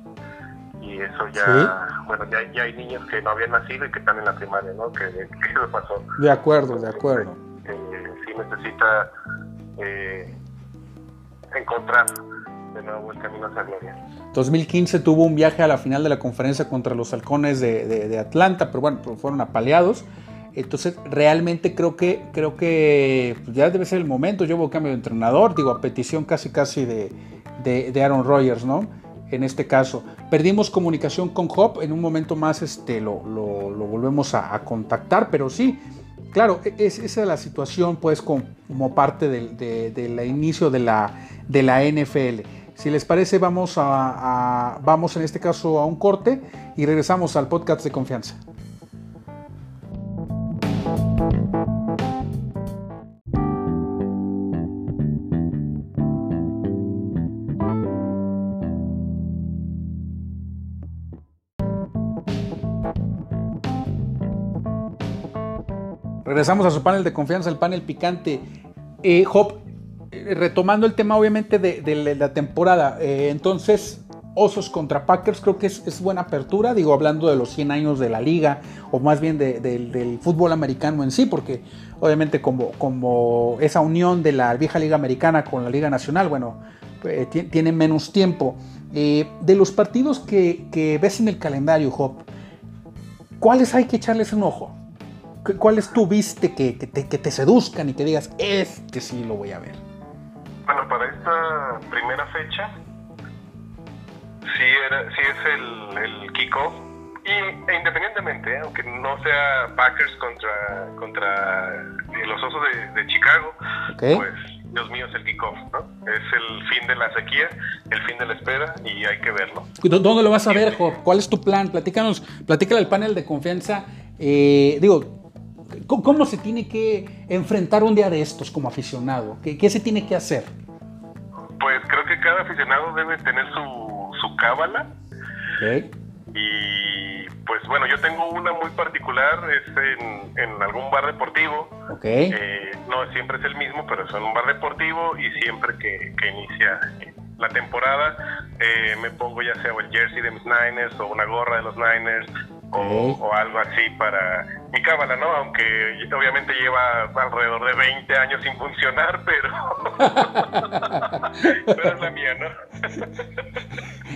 Y eso ya, bueno, ya, ya, hay niños que no habían nacido y que están en la primaria, ¿no? Que, que eso pasó. De acuerdo, de acuerdo. Eh, sí necesita eh, encontrar de nuevo el camino hacia gloria. 2015 tuvo un viaje a la final de la conferencia contra los halcones de, de, de Atlanta, pero bueno, fueron apaleados. Entonces, realmente creo que, creo que pues, ya debe ser el momento. Yo hubo cambio de entrenador, digo, a petición casi casi de, de, Aaron Rodgers, ¿no? En este caso. Perdimos comunicación con Hop, en un momento más este, lo, lo, volvemos a, contactar, pero sí, claro, e, es, esa es la situación, pues, como, parte del de, inicio de la, de la NFL. Si les parece, vamos, a, vamos en este caso a un corte y regresamos al podcast de confianza. Regresamos a su panel de confianza, el panel picante. Eh, Hop, eh, retomando el tema obviamente de, la temporada, eh, entonces Osos contra Packers creo que es, buena apertura, digo, hablando de los 100 años de la liga, o más bien del fútbol americano en sí, porque obviamente como, esa unión de la vieja liga americana con la liga nacional, bueno, eh, tiene menos tiempo. de los partidos que, ves en el calendario, Hop, ¿cuáles hay que echarles un ojo? ¿Cuáles tú viste que, te, que te seduzcan y que digas, este sí lo voy a ver? Bueno, para esta primera fecha, sí, era, sí es el, el kickoff. Y e independientemente, ¿eh? aunque no sea Packers contra, contra los Osos de, Chicago, pues Dios mío es el kickoff, ¿no? Es el fin de la sequía, el fin de la espera y hay que verlo. ¿Dónde lo vas a ver, Job? ¿Cuál es tu plan? Platícanos, platícale al panel de confianza. Eh, digo, ¿cómo se tiene que enfrentar un día de estos como aficionado? ¿Qué, qué se tiene que hacer? Pues creo que cada aficionado debe tener su, su cábala. Y pues bueno, yo tengo una muy particular, es en, en algún bar deportivo. Eh, no siempre es el mismo, pero es en un bar deportivo y siempre que, que inicia la temporada eh, me pongo ya sea el jersey de mis Niners o una gorra de los Niners o, algo así para mi cábala, ¿no? Aunque obviamente lleva alrededor de 20 años sin funcionar, pero, pero es la mía, ¿no?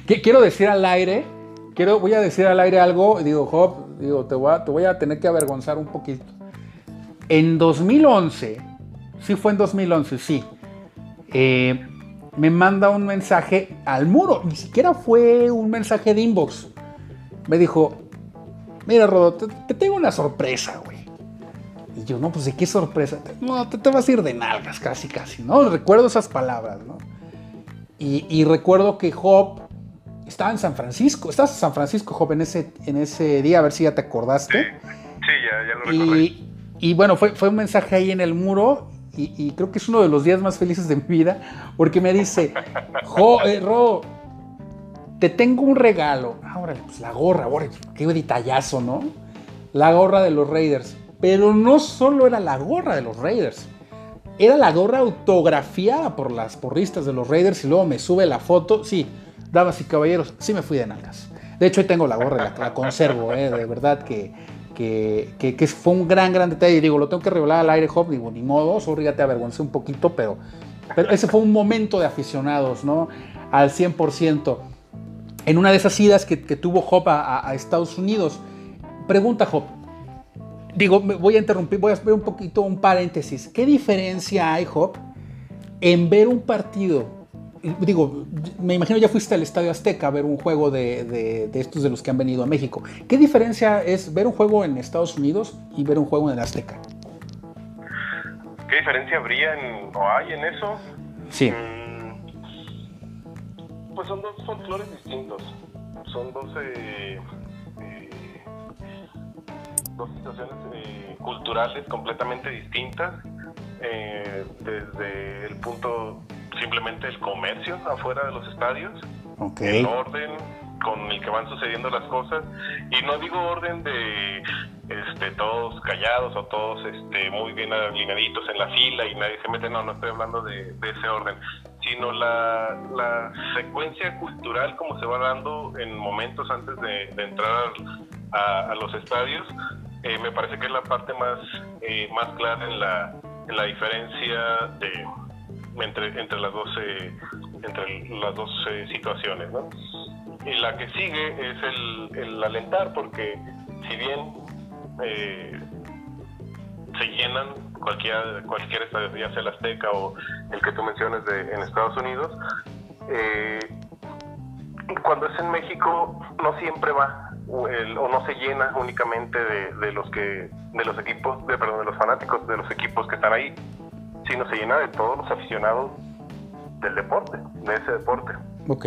Quiero decir al aire, quiero, voy a decir al aire algo, digo, Job, digo, te voy a, te voy a tener que avergonzar un poquito. En 2011, sí fue en 2011, sí, eh, me manda un mensaje al muro, ni siquiera fue un mensaje de inbox. Me dijo, mira, Rodo, te, tengo una sorpresa, güey. Y yo, no, pues de qué sorpresa. No, te, vas a ir de nalgas, casi, casi, ¿no? Recuerdo esas palabras, ¿no? Y, recuerdo que Job estaba en San Francisco. Estabas en San Francisco, Job, en ese, en ese día, a ver si ya te acordaste. Sí, ya, ya lo recordé. Y, y bueno, fue, fue un mensaje ahí en el muro y, creo que es uno de los días más felices de mi vida, porque me dice, jo, eh, Ro, te tengo un regalo. Ahora, pues la gorra, qué detallazo, ¿no? La gorra de los Raiders. Pero no solo era la gorra de los Raiders, era la gorra autografiada por las porristas de los Raiders y luego me sube la foto. Sí, damas y caballeros, sí me fui de nalgas. De hecho, ahí tengo la gorra, la, la conservo, ¿eh? de verdad que que, fue un gran, gran detalle. Digo, lo tengo que revelar al aire, Hop, digo, ni modo, sorry, ya te avergoncé un poquito, pero, pero ese fue un momento de aficionados, ¿no? Al 100%. En una de esas idas que, tuvo Hop a, Estados Unidos, pregunta Hop, digo, voy a interrumpir, voy a hacer un poquito un paréntesis. ¿Qué diferencia hay, Hop, en ver un partido digo, me imagino ya fuiste al Estadio Azteca a ver un juego de, estos de los que han venido a México. ¿Qué diferencia es ver un juego en Estados Unidos y ver un juego en el Azteca? ¿Qué diferencia habría en, o hay en eso? Sí. Mm, pues son dos folclores distintos. Son dos, eh, eh, dos situaciones eh, culturales completamente distintas. desde el punto simplemente el comercio afuera de los estadios, el orden con el que van sucediendo las cosas y no digo orden de este todos callados o todos este muy bien alineaditos en la fila y nadie se mete no no estoy hablando de, ese orden sino la, la, secuencia cultural como se va dando en momentos antes de, entrar a, los estadios eh, me parece que es la parte más eh, más clara en la en la diferencia de entre, entre las dos, entre las dos eh, situaciones. ¿no? Y la que sigue es el, el alentar, porque si bien eh, se llenan cualquier, cualquier estadio, ya sea el Azteca o el que tú mencionas de, en Estados Unidos. Eh, cuando es en México no siempre va o, no se llena únicamente de, los que de los equipos de perdón de los fanáticos de los equipos que están ahí sino se llena de todos los aficionados del deporte de ese deporte Ok.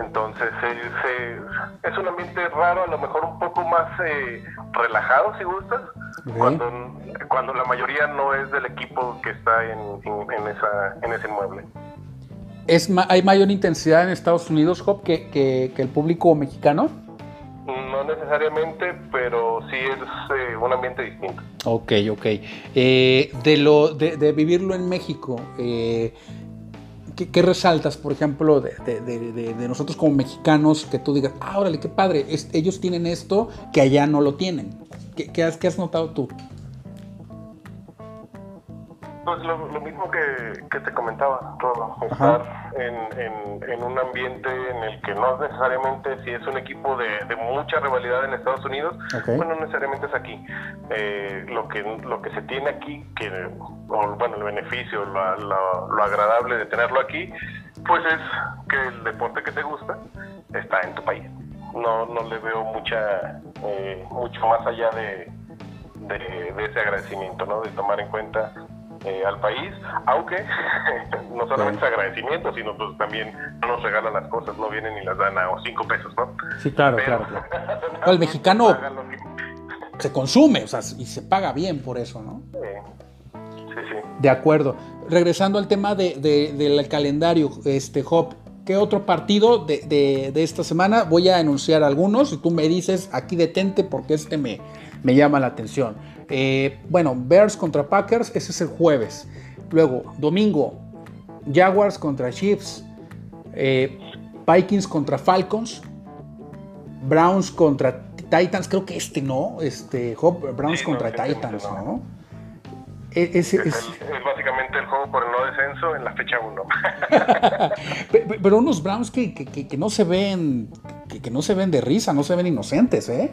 Entonces es, es un ambiente raro a lo mejor un poco más eh, relajado si gustas cuando cuando la mayoría no es del equipo que está en, en, esa en ese inmueble ¿Es, ¿Hay mayor intensidad en Estados Unidos, Hop, que, que, el público mexicano? No necesariamente, pero sí es eh, un ambiente distinto. Ok, ok. Eh, de, lo, de, vivirlo en México, eh, ¿qué, resaltas, por ejemplo, de, nosotros como mexicanos, que tú digas, ah, órale, qué padre, ellos tienen esto que allá no lo tienen? ¿Qué, has, qué has notado tú? Pues lo, mismo que, te comentaba, todo. Estar en, un ambiente en el que no necesariamente, si es un equipo de, mucha rivalidad en Estados Unidos, bueno, no necesariamente es aquí. Eh, lo que lo que se tiene aquí, que bueno, el beneficio, lo, agradable de tenerlo aquí, pues es que el deporte que te gusta está en tu país. No, no le veo mucha eh, mucho más allá de, de ese agradecimiento, ¿no? De tomar en cuenta eh, al país, aunque no solamente es agradecimiento, sino pues también no nos regalan las cosas, no vienen y las dan a cinco pesos, ¿no? Sí, claro, claro, el mexicano se consume, o sea, y se paga bien por eso, ¿no? Sí, sí. De acuerdo. Regresando al tema de, del calendario, este Hop, ¿qué otro partido de, de, esta semana? Voy a enunciar algunos y tú me dices, aquí detente porque este me, me llama la atención. Eh, bueno, Bears contra Packers, ese es el jueves. Luego, domingo, Jaguars contra Chiefs. Eh, Vikings contra Falcons. Browns contra Titans, creo que este no, este Browns contra Titans, ¿no? Es, básicamente el juego por el no descenso en la fecha 1. pero, unos Browns que, que, no se ven que, no se ven de risa, no se ven inocentes, ¿eh?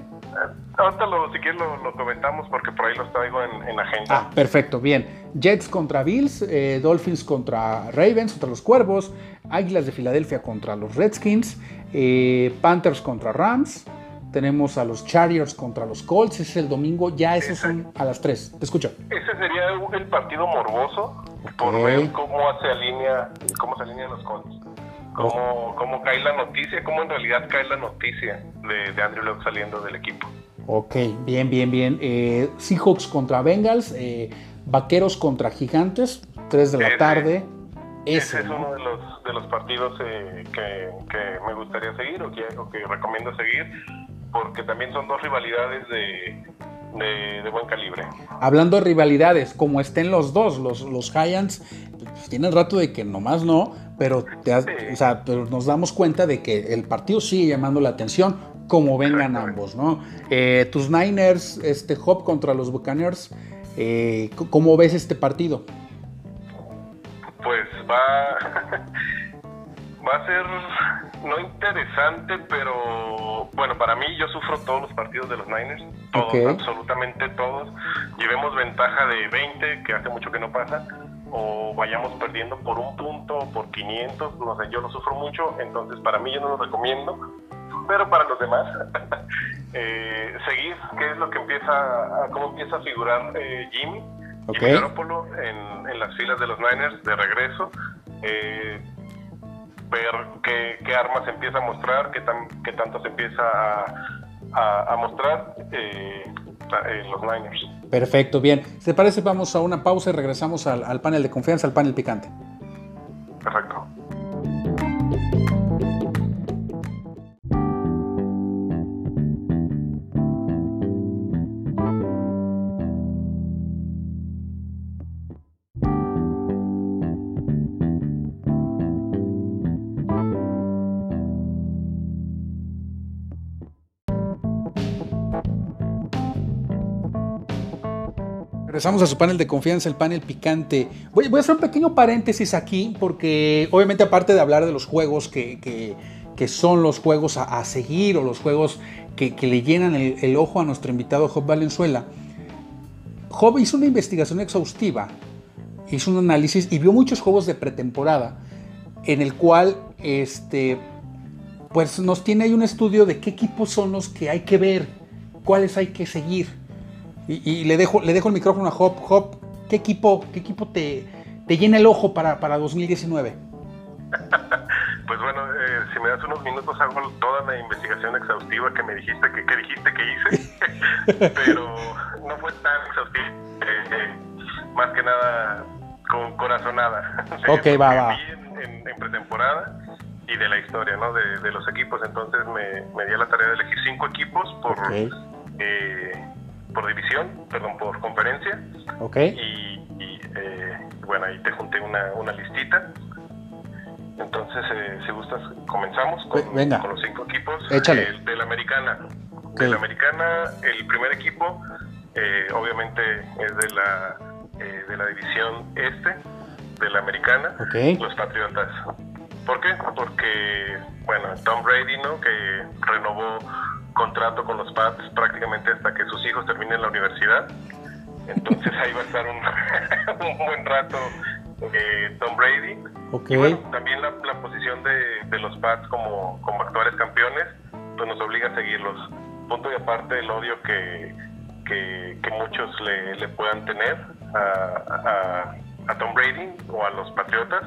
Ahorita lo, si quieres lo, comentamos porque por ahí los traigo en, agenda. Ah, perfecto, bien. Jets contra Bills, eh, Dolphins contra Ravens, contra los Cuervos, Águilas de Filadelfia contra los Redskins, eh, Panthers contra Rams, tenemos a los Chargers contra los Colts, es el domingo, ya esos son a las 3. Te escucho. Ese sería el partido morboso por ver cómo se alinea, cómo se alinean los Colts. Cómo, cómo, cae la noticia, cómo en realidad cae la noticia de, Andrew Luck saliendo del equipo. Ok, bien, bien, bien. Eh, Seahawks contra Bengals, eh, Vaqueros contra Gigantes, 3 de la tarde. Ese, es uno de los, de los partidos eh, que, que, me gustaría seguir o que, o que recomiendo seguir porque también son dos rivalidades de, de, buen calibre. Hablando de rivalidades, como estén los dos, los, los Giants pues, tienen rato de que nomás no, pero, te o sea, pero nos damos cuenta de que el partido sigue llamando la atención, como vengan ambos, ¿no? Eh, tus Niners, este Hop contra los Buccaneers, eh, ¿cómo ves este partido? Pues va, va a ser no interesante, pero bueno, para mí yo sufro todos los partidos de los Niners, todos, absolutamente todos. Llevemos ventaja de 20, que hace mucho que no pasa, o vayamos perdiendo por un punto, por 500, no sé, yo lo sufro mucho, entonces para mí yo no lo recomiendo, pero para los demás, eh, seguir qué es lo que empieza, a, cómo empieza a figurar eh, Jimmy, okay. en, en las filas de los Niners de regreso. Eh, ver qué, armas se empieza a mostrar, qué, tan, qué tanto se empieza a, mostrar eh, los Niners. Perfecto, bien. ¿Se parece? Vamos a una pausa y regresamos al panel de confianza, al panel picante. Perfecto. Regresamos a su panel de confianza, el panel picante. Voy, a hacer un pequeño paréntesis aquí, porque obviamente aparte de hablar de los juegos que, son los juegos a, seguir o los juegos que, le llenan el, ojo a nuestro invitado Job Valenzuela, Job hizo una investigación exhaustiva, hizo un análisis y vio muchos juegos de pretemporada en el cual este, pues nos tiene ahí un estudio de qué equipos son los que hay que ver, cuáles hay que seguir. Y, le, dejo, le dejo el micrófono a Hop. Hop, ¿qué equipo, qué equipo te, te llena el ojo para, para 2019? Pues bueno, eh, si me das unos minutos hago toda la investigación exhaustiva que me dijiste que, que dijiste que hice, pero no fue tan exhaustiva, eh, eh, más que nada con corazonada. ok, va, va. En, en, pretemporada y de la historia, ¿no? De, de los equipos, entonces me, me, di la tarea de elegir cinco equipos por por división, perdón, por conferencia. Ok. Y, bueno, ahí te junté una, una listita entonces, eh, si gustas, comenzamos con, con los cinco equipos. Échale. Eh, de la americana. De la americana, el primer equipo, eh, obviamente, es de la, eh, de la división este, de la americana, los Patriotas. ¿Por qué? Porque, bueno, Tom Brady, ¿no? Que renovó contrato con los Pats prácticamente hasta que sus hijos terminen la universidad. Entonces ahí va a estar un, un buen rato eh, Tom Brady. Okay. Y bueno, también la, la posición de, de, los Pats como, como actuales campeones, pues nos obliga a seguirlos. Punto y aparte el odio que, que, que muchos le, le, puedan tener a, a, a, Tom Brady o a los Patriotas,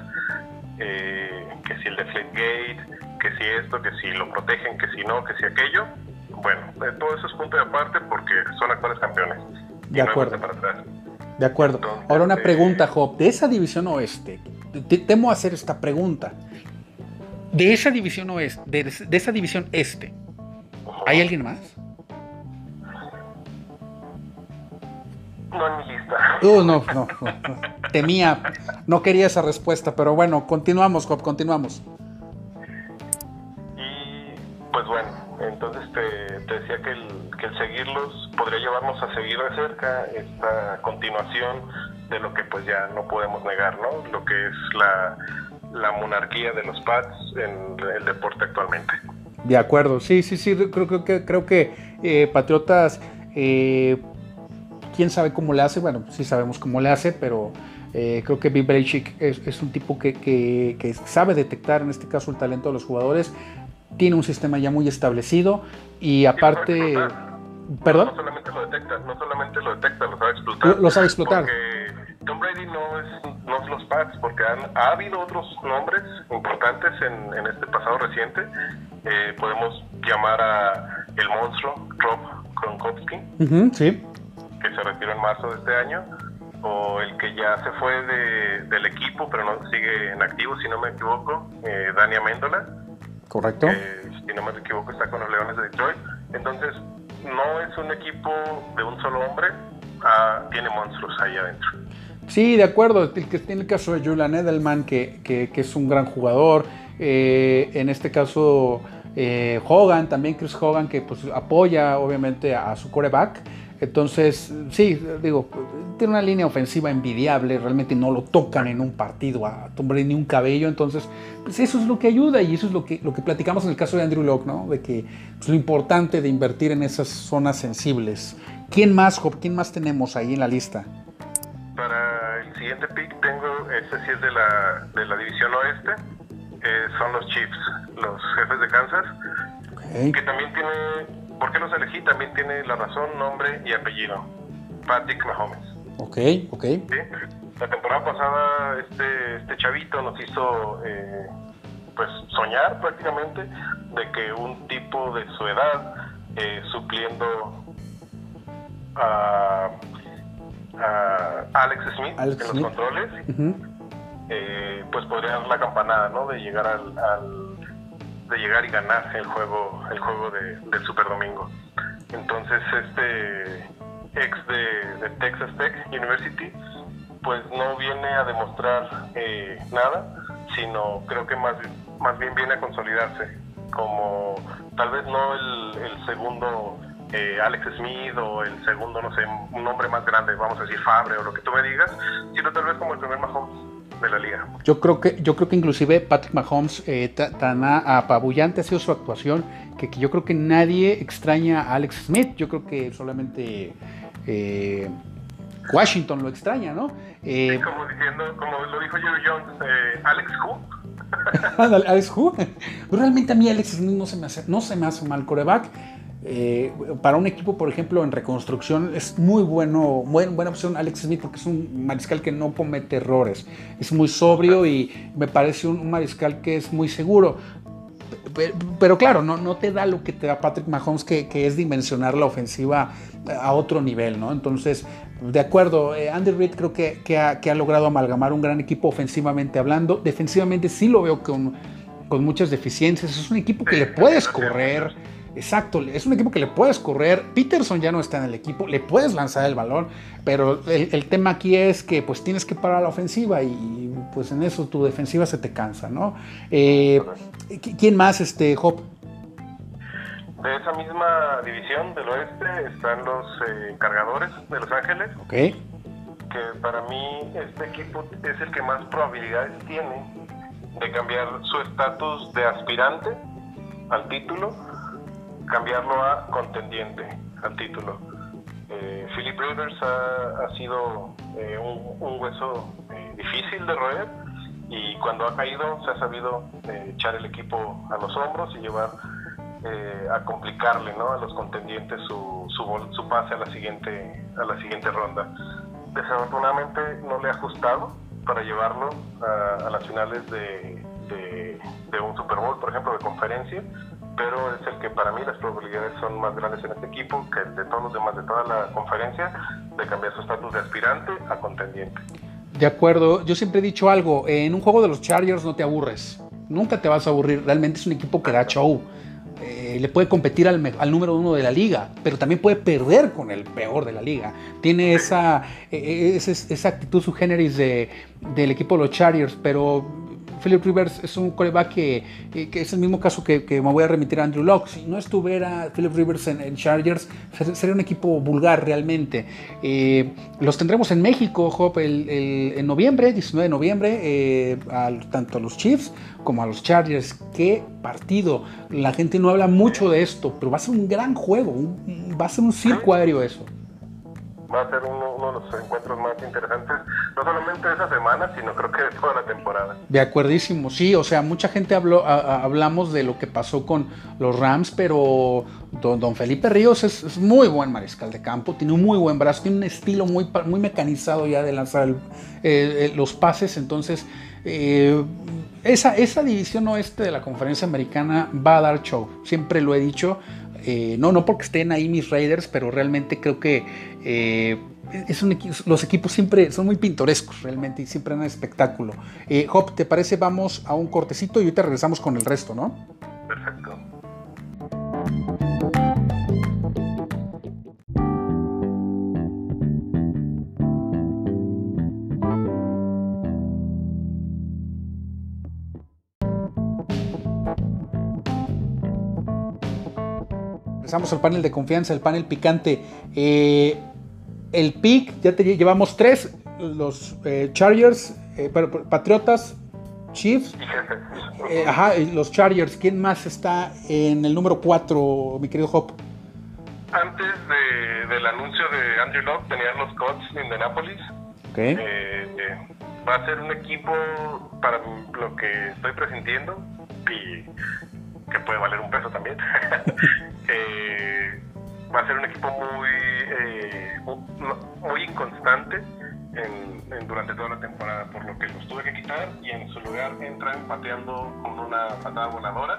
eh, que si el de Gate, que si esto, que si lo protegen, que si no, que si aquello. Bueno, eh, todo eso es punto y aparte porque son actuales campeones. De acuerdo. Para. De acuerdo. Ahora una pregunta, Job. De esa división oeste, te, temo hacer esta pregunta. De esa división oeste, de, de esa división este, ¿hay alguien más? No en mi lista. Uh, no, no, no, Temía, no quería esa respuesta, pero bueno, continuamos, Job, continuamos. Y pues bueno, entonces te, decía que el, que el seguirlos podría llevarnos a seguir de cerca esta continuación de lo que pues ya no podemos negar, ¿no? Lo que es la, monarquía de los Pats en el deporte actualmente. De acuerdo, sí, sí, sí, creo, que, creo que eh, Patriotas, eh, quién sabe cómo le hace, bueno, sí sabemos cómo le hace, pero eh, creo que Bill Belichick es, un tipo que, que, sabe detectar en este caso el talento de los jugadores, tiene un sistema ya muy establecido y aparte... ¿Perdón? No, solamente lo detecta, no solamente lo detecta, lo sabe explotar. Lo, lo sabe explotar. Porque Tom Brady no es, no es los Pats, porque han, ha habido otros nombres importantes en, en este pasado reciente. Eh, podemos llamar a el monstruo Rob Gronkowski, uh -huh, sí. que se retiró en marzo de este año, o el que ya se fue de, del equipo, pero no sigue en activo, si no me equivoco, eh, Dani Amendola. Correcto. Eh, si no me equivoco, está con los Leones de Detroit. Entonces, no es un equipo de un solo hombre, ah, tiene monstruos ahí adentro. Sí, de acuerdo. Tiene el caso de Julian Edelman, que, que, que es un gran jugador. Eh, en este caso, eh, Hogan, también Chris Hogan, que pues apoya obviamente a, a su coreback. Entonces, sí, digo, tiene una línea ofensiva envidiable, realmente no lo tocan en un partido a Tom Brady ni un cabello, entonces, pues eso es lo que ayuda y eso es lo que, lo que platicamos en el caso de Andrew Locke, ¿no? De que pues, lo importante de invertir en esas zonas sensibles. ¿Quién más, Job? ¿Quién más tenemos ahí en la lista? Para el siguiente pick tengo, este sí es de la, de la división oeste, eh, son los Chiefs, los jefes de Kansas, okay. que también tiene ¿Por qué los elegí? También tiene la razón, nombre y apellido. Patrick Mahomes. Ok, ok. ¿Sí? La temporada pasada este, este chavito nos hizo eh, pues soñar prácticamente de que un tipo de su edad eh, supliendo a, a Alex Smith Alex en Smith. los controles Uh -huh. eh, pues podría dar la campanada ¿no? de llegar al, al de llegar y ganar el juego el juego de, del Super Domingo. Entonces este ex de, Texas Tech University pues no viene a demostrar eh, nada, sino creo que más, más bien viene a consolidarse como tal vez no el, el segundo eh, Alex Smith o el segundo, no sé, un nombre más grande, vamos a decir Fabre o lo que tú me digas, sino tal vez como el primer Mahomes de la liga. Yo creo que, yo creo que inclusive Patrick Mahomes eh, tan apabullante ha sido su actuación que, que, yo creo que nadie extraña a Alex Smith. Yo creo que solamente eh, Washington lo extraña, ¿no? Eh, como diciendo, como lo dijo Jerry Jones, Alex Who. Alex Who. Realmente a mí Alex Smith no se me hace, no se me hace mal coreback. Eh, para un equipo, por ejemplo, en reconstrucción, es muy bueno, buena opción Alex Smith porque es un mariscal que no comete errores. Es muy sobrio y me parece un, mariscal que es muy seguro. Pero, claro, no, no, te da lo que te da Patrick Mahomes, que, es dimensionar la ofensiva a otro nivel, ¿no? Entonces, de acuerdo, eh, Andy Reid creo que, que, ha, logrado amalgamar un gran equipo ofensivamente hablando. Defensivamente sí lo veo con, con muchas deficiencias. Es un equipo que le puedes correr Exacto, es un equipo que le puedes correr. Peterson ya no está en el equipo, le puedes lanzar el balón, pero el, tema aquí es que pues tienes que parar la ofensiva y pues en eso tu defensiva se te cansa, ¿no? Eh, ¿Quién más, este, Hop? De esa misma división del oeste están los eh, cargadores de Los Ángeles. Ok. Que para mí este equipo es el que más probabilidades tiene de cambiar su estatus de aspirante al título cambiarlo a contendiente al título. Eh, Philip Rivers ha, sido eh, un, hueso eh, difícil de roer y cuando ha caído se ha sabido echar el equipo a los hombros y llevar a complicarle ¿no? a los contendientes su, su, su, pase a la siguiente a la siguiente ronda. Desafortunadamente no le ha ajustado para llevarlo a, las finales de, de un Super Bowl, por ejemplo, de conferencia pero es el que para mí las probabilidades son más grandes en este equipo que de todos los demás de toda la conferencia de cambiar su estatus de aspirante a contendiente. De acuerdo, yo siempre he dicho algo, en un juego de los Chargers no te aburres, nunca te vas a aburrir, realmente es un equipo que da show. Eh, le puede competir al, al, número uno de la liga, pero también puede perder con el peor de la liga. Tiene esa, e, e, esa, esa actitud su generis de, del equipo de los Chargers, pero Philip Rivers es un coreback que, es el mismo caso que, me voy a remitir a Andrew Locke. Si no estuviera Philip Rivers en, Chargers, sería un equipo vulgar realmente. Eh, los tendremos en México, Hop, en noviembre, 19 de noviembre, eh, tanto a los Chiefs como a los Chargers. Qué partido. La gente no habla mucho de esto, pero va a ser un gran juego. va a ser un circo aéreo eso va a ser uno, de los encuentros más interesantes, no solamente esa semana, sino creo que de toda la temporada. De acuerdísimo, sí, o sea, mucha gente habló, hablamos de lo que pasó con los Rams, pero don, Felipe Ríos es, muy buen mariscal de campo, tiene un muy buen brazo, tiene un estilo muy, muy mecanizado ya de lanzar los pases, entonces... Eh, esa, esa división oeste de la conferencia americana va a dar show, siempre lo he dicho, eh, no, no porque estén ahí mis Raiders, pero realmente creo que eh, es un los equipos siempre son muy pintorescos realmente y siempre dan espectáculo. Eh, Hop, ¿te parece? Vamos a un cortecito y ahorita regresamos con el resto, ¿no? Empezamos al panel de confianza, el panel picante. Eh, el pick, ya te llevamos tres, los eh, Chargers, eh, Patriotas, Chiefs, ajá, los Chargers. ¿Quién más está en el número 4, mi querido Hop? Antes del anuncio de Andrew Locke tenían los Colts de Indianapolis. Okay. va a ser un equipo para lo que estoy presintiendo y que puede valer un peso también. Eh, va a ser un equipo muy, eh, muy inconstante en, durante toda la temporada, por lo que los tuve que quitar y en su lugar entran pateando con una patada voladora.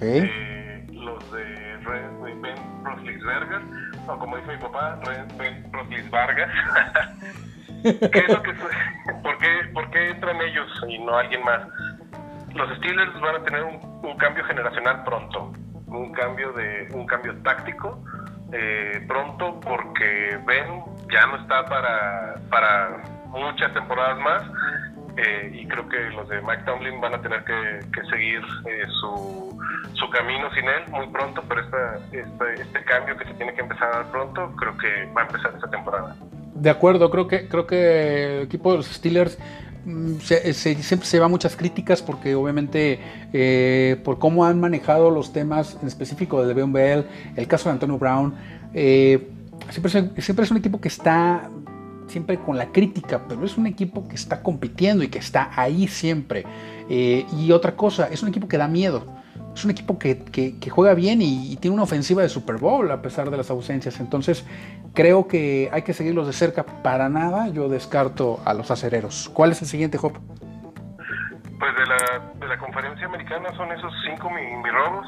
Eh, los de Ben Roethlisberger, o como dice mi papá, Ben Roethlisberger. ¿Qué es lo que, ¿por, qué, ¿Por qué entran ellos y no alguien más? Los Steelers van a tener un, cambio generacional pronto, un cambio de un cambio táctico eh, pronto porque Ben ya no está para, para muchas temporadas más eh, y creo que los de Mike Tomlin van a tener que, seguir eh, su, su, camino sin él muy pronto, pero esta, este cambio que se tiene que empezar pronto creo que va a empezar esta temporada. De acuerdo, creo que creo que el equipo de los Steelers Mm, siempre se lleva muchas críticas porque obviamente eh, por cómo han manejado los temas en específico de Le'Veon el caso de Antonio Brown, eh, siempre, es, siempre, es un equipo que está siempre con la crítica, pero es un equipo que está compitiendo y que está ahí siempre. Eh, y otra cosa, es un equipo que da miedo. Es un equipo que, juega bien y, tiene una ofensiva de Super Bowl a pesar de las ausencias. Entonces, creo que hay que seguirlos de cerca. Para nada, yo descarto a los acereros. ¿Cuál es el siguiente, Hop? Pues de la, de la conferencia americana son esos cinco mi, mi robos.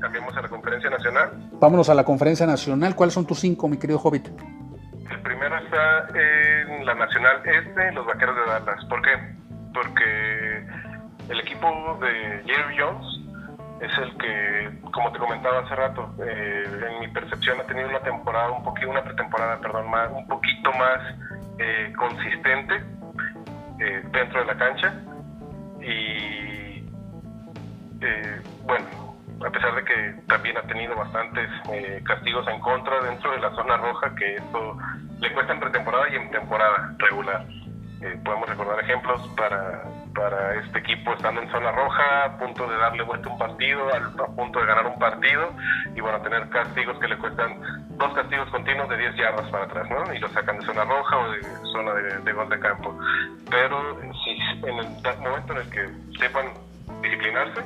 Cambiamos, a la conferencia nacional. Vámonos a la conferencia nacional. ¿Cuáles son tus cinco, mi querido Hobbit? El primero está en la nacional este, los vaqueros de Dallas. ¿Por qué? Porque el equipo de Jerry Jones es el que, como te comentaba hace rato, eh, en mi percepción ha tenido una temporada, un poquito, una pretemporada, perdón, más, un poquito más eh, consistente eh, dentro de la cancha y eh, bueno, a pesar de que también ha tenido bastantes eh, castigos en contra dentro de la zona roja, que esto le cuesta en pretemporada y en temporada regular. Eh, podemos recordar ejemplos para, para este equipo estando en zona roja, a punto de darle vuelta un partido, a, punto de ganar un partido, y bueno, tener castigos que le cuestan dos castigos continuos de 10 yardas para atrás, ¿no? Y lo sacan de zona roja o de zona de, gol de campo. Pero si en el momento en el que sepan disciplinarse,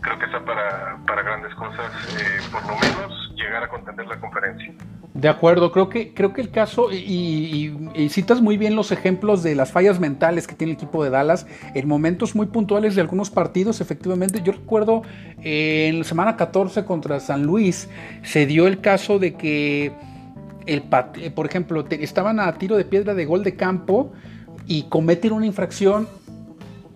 creo que está para, para grandes cosas, eh, por lo menos llegar a contender la conferencia. De acuerdo, creo que, creo que el caso, y, citas muy bien los ejemplos de las fallas mentales que tiene el equipo de Dallas en momentos muy puntuales de algunos partidos, efectivamente. Yo recuerdo eh, en la semana 14 contra San Luis, se dio el caso de que, el, eh, por ejemplo, estaban a tiro de piedra de gol de campo y cometen una infracción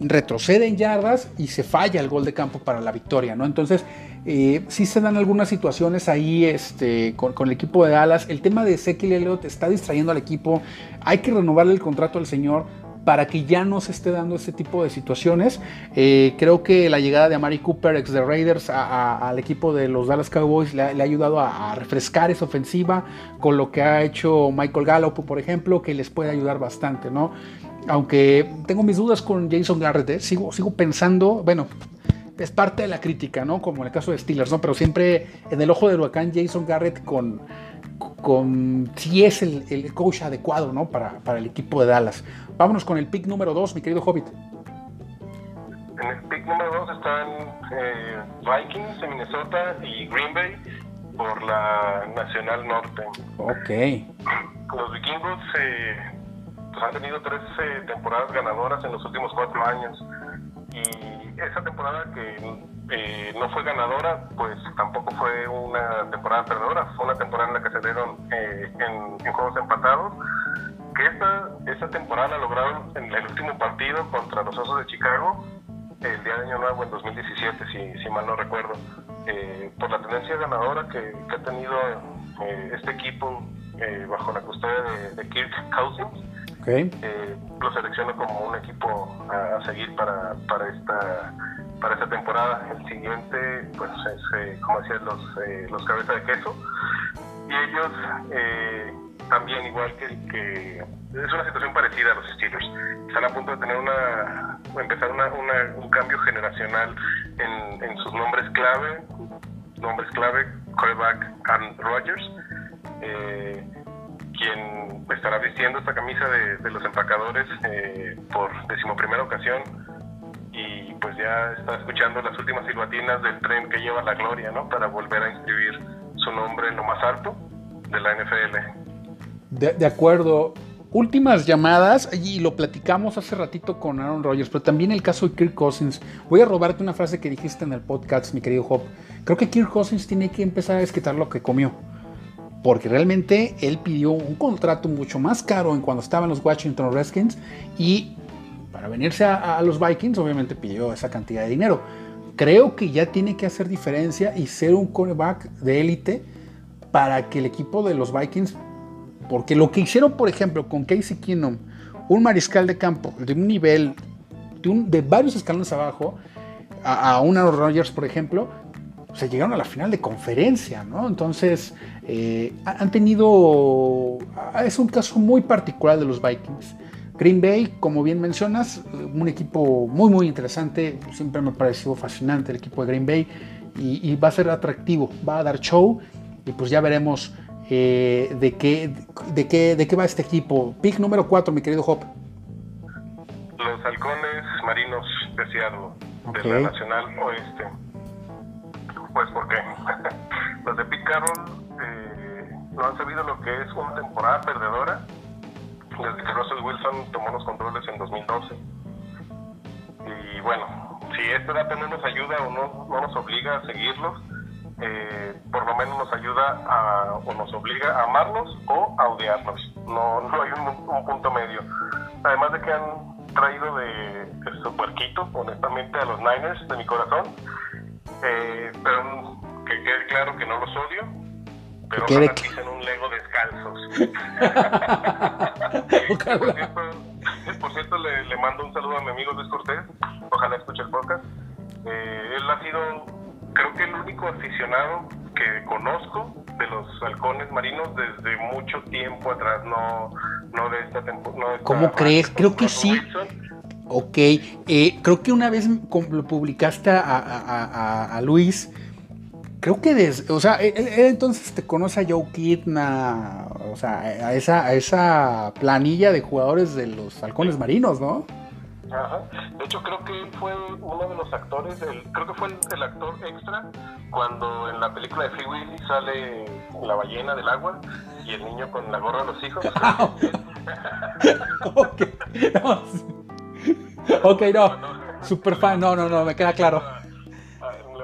retroceden yardas y se falla el gol de campo para la victoria, ¿no? Entonces, eh, sí se dan algunas situaciones ahí este, con, el equipo de Dallas. El tema de Ezekiel Elliott está distrayendo al equipo. Hay que renovarle el contrato al señor para que ya no se esté dando este tipo de situaciones. Eh, creo que la llegada de Amari Cooper, ex de Raiders, al equipo de los Dallas Cowboys le, ha ayudado a, refrescar esa ofensiva con lo que ha hecho Michael Gallup, por ejemplo, que les puede ayudar bastante, ¿no? Aunque tengo mis dudas con Jason Garrett, ¿eh? sigo, pensando, bueno, es parte de la crítica, ¿no? Como en el caso de Steelers, ¿no? Pero siempre en el ojo del huracán Jason Garrett con, con si es el, coach adecuado, ¿no? Para, el equipo de Dallas. Vámonos con el pick número 2, mi querido Hobbit. En el pick número 2 están eh, Vikings de Minnesota y Green Bay por la Nacional Norte. Ok. Los vikingos eh, pues han tenido tres eh, temporadas ganadoras en los últimos cuatro años y esa temporada que eh, no fue ganadora, pues tampoco fue una temporada perdedora, fue una temporada en la que se dieron eh, en, juegos empatados, que esta, esa temporada la lograron en el último partido contra los Osos de Chicago, el día de Año Nuevo en 2017, si, si mal no recuerdo, eh, por la tendencia ganadora que, ha tenido este equipo bajo la custodia de Kirk Cousins eh, lo selecciono como un equipo a, seguir para, para, esta para esta temporada. El siguiente, pues, es, eh, como decían, los, eh, los cabezas de queso. Y ellos también, igual que, que es una situación parecida a los Steelers. Están a punto de tener una, empezar una, un cambio generacional en, en sus nombres clave, nombres clave, quarterback and Rogers. Eh, quien estará vistiendo esta camisa de, los empacadores eh, por decimoprimera ocasión y pues ya está escuchando las últimas silbatinas del tren que lleva la gloria, ¿no? Para volver a inscribir su nombre en lo más alto de la NFL. De, acuerdo. Últimas llamadas, y lo platicamos hace ratito con Aaron Rodgers, pero también el caso de Kirk Cousins. Voy a robarte una frase que dijiste en el podcast, mi querido Hop. Creo que Kirk Cousins tiene que empezar a desquitar lo que comió porque realmente él pidió un contrato mucho más caro en cuando estaban los Washington Redskins y para venirse a, los Vikings obviamente pidió esa cantidad de dinero. Creo que ya tiene que hacer diferencia y ser un cornerback de élite para que el equipo de los Vikings, porque lo que hicieron por ejemplo con Casey Keenum, un mariscal de campo de un nivel, de, varios escalones abajo, a, a un Aaron Rodgers por ejemplo, se llegaron a la final de conferencia, ¿no? Entonces, eh, han tenido, es un caso muy particular de los Vikings. Green Bay, como bien mencionas, un equipo muy, muy interesante, siempre me ha parecido fascinante el equipo de Green Bay y, va a ser atractivo, va a dar show y pues ya veremos eh, de, qué, de, qué, de qué va este equipo. Pick número 4, mi querido Hop. Los halcones marinos de Seattle, de la Nacional Oeste. Pues porque los de Pete Carroll eh, no han sabido lo que es una temporada perdedora desde que Russell Wilson tomó los controles en 2012. Y bueno, si este dato no nos ayuda o no, no nos obliga a seguirlos, eh, por lo menos nos ayuda a, o nos obliga a amarlos o a odiarlos. No, no hay un, punto medio. Además de que han traído de, de su puerquito, honestamente, a los Niners de mi corazón. Eh, pero que quede claro que no los odio, pero que un Lego descalzos. por cierto, le, le, mando un saludo a mi amigo Luis Cortés, ojalá escuche el podcast. Eh, él ha sido, creo que el único aficionado que conozco de los halcones marinos desde mucho tiempo atrás, no, no de esta temporada. No ¿Cómo crees? Creo que sí. Ok, eh, creo que una vez lo publicaste a, a, a, a Luis, creo que desde, o sea, él, entonces te conoce a Joe Kidna, o sea, a esa, a esa planilla de jugadores de los halcones marinos, ¿no? Ajá. De hecho, creo que él fue uno de los actores, creo que fue el, actor extra cuando en la película de Free Willy sale la ballena del agua y el niño con la gorra de los hijos. no. ok, no, super fan, no, no, no, me queda claro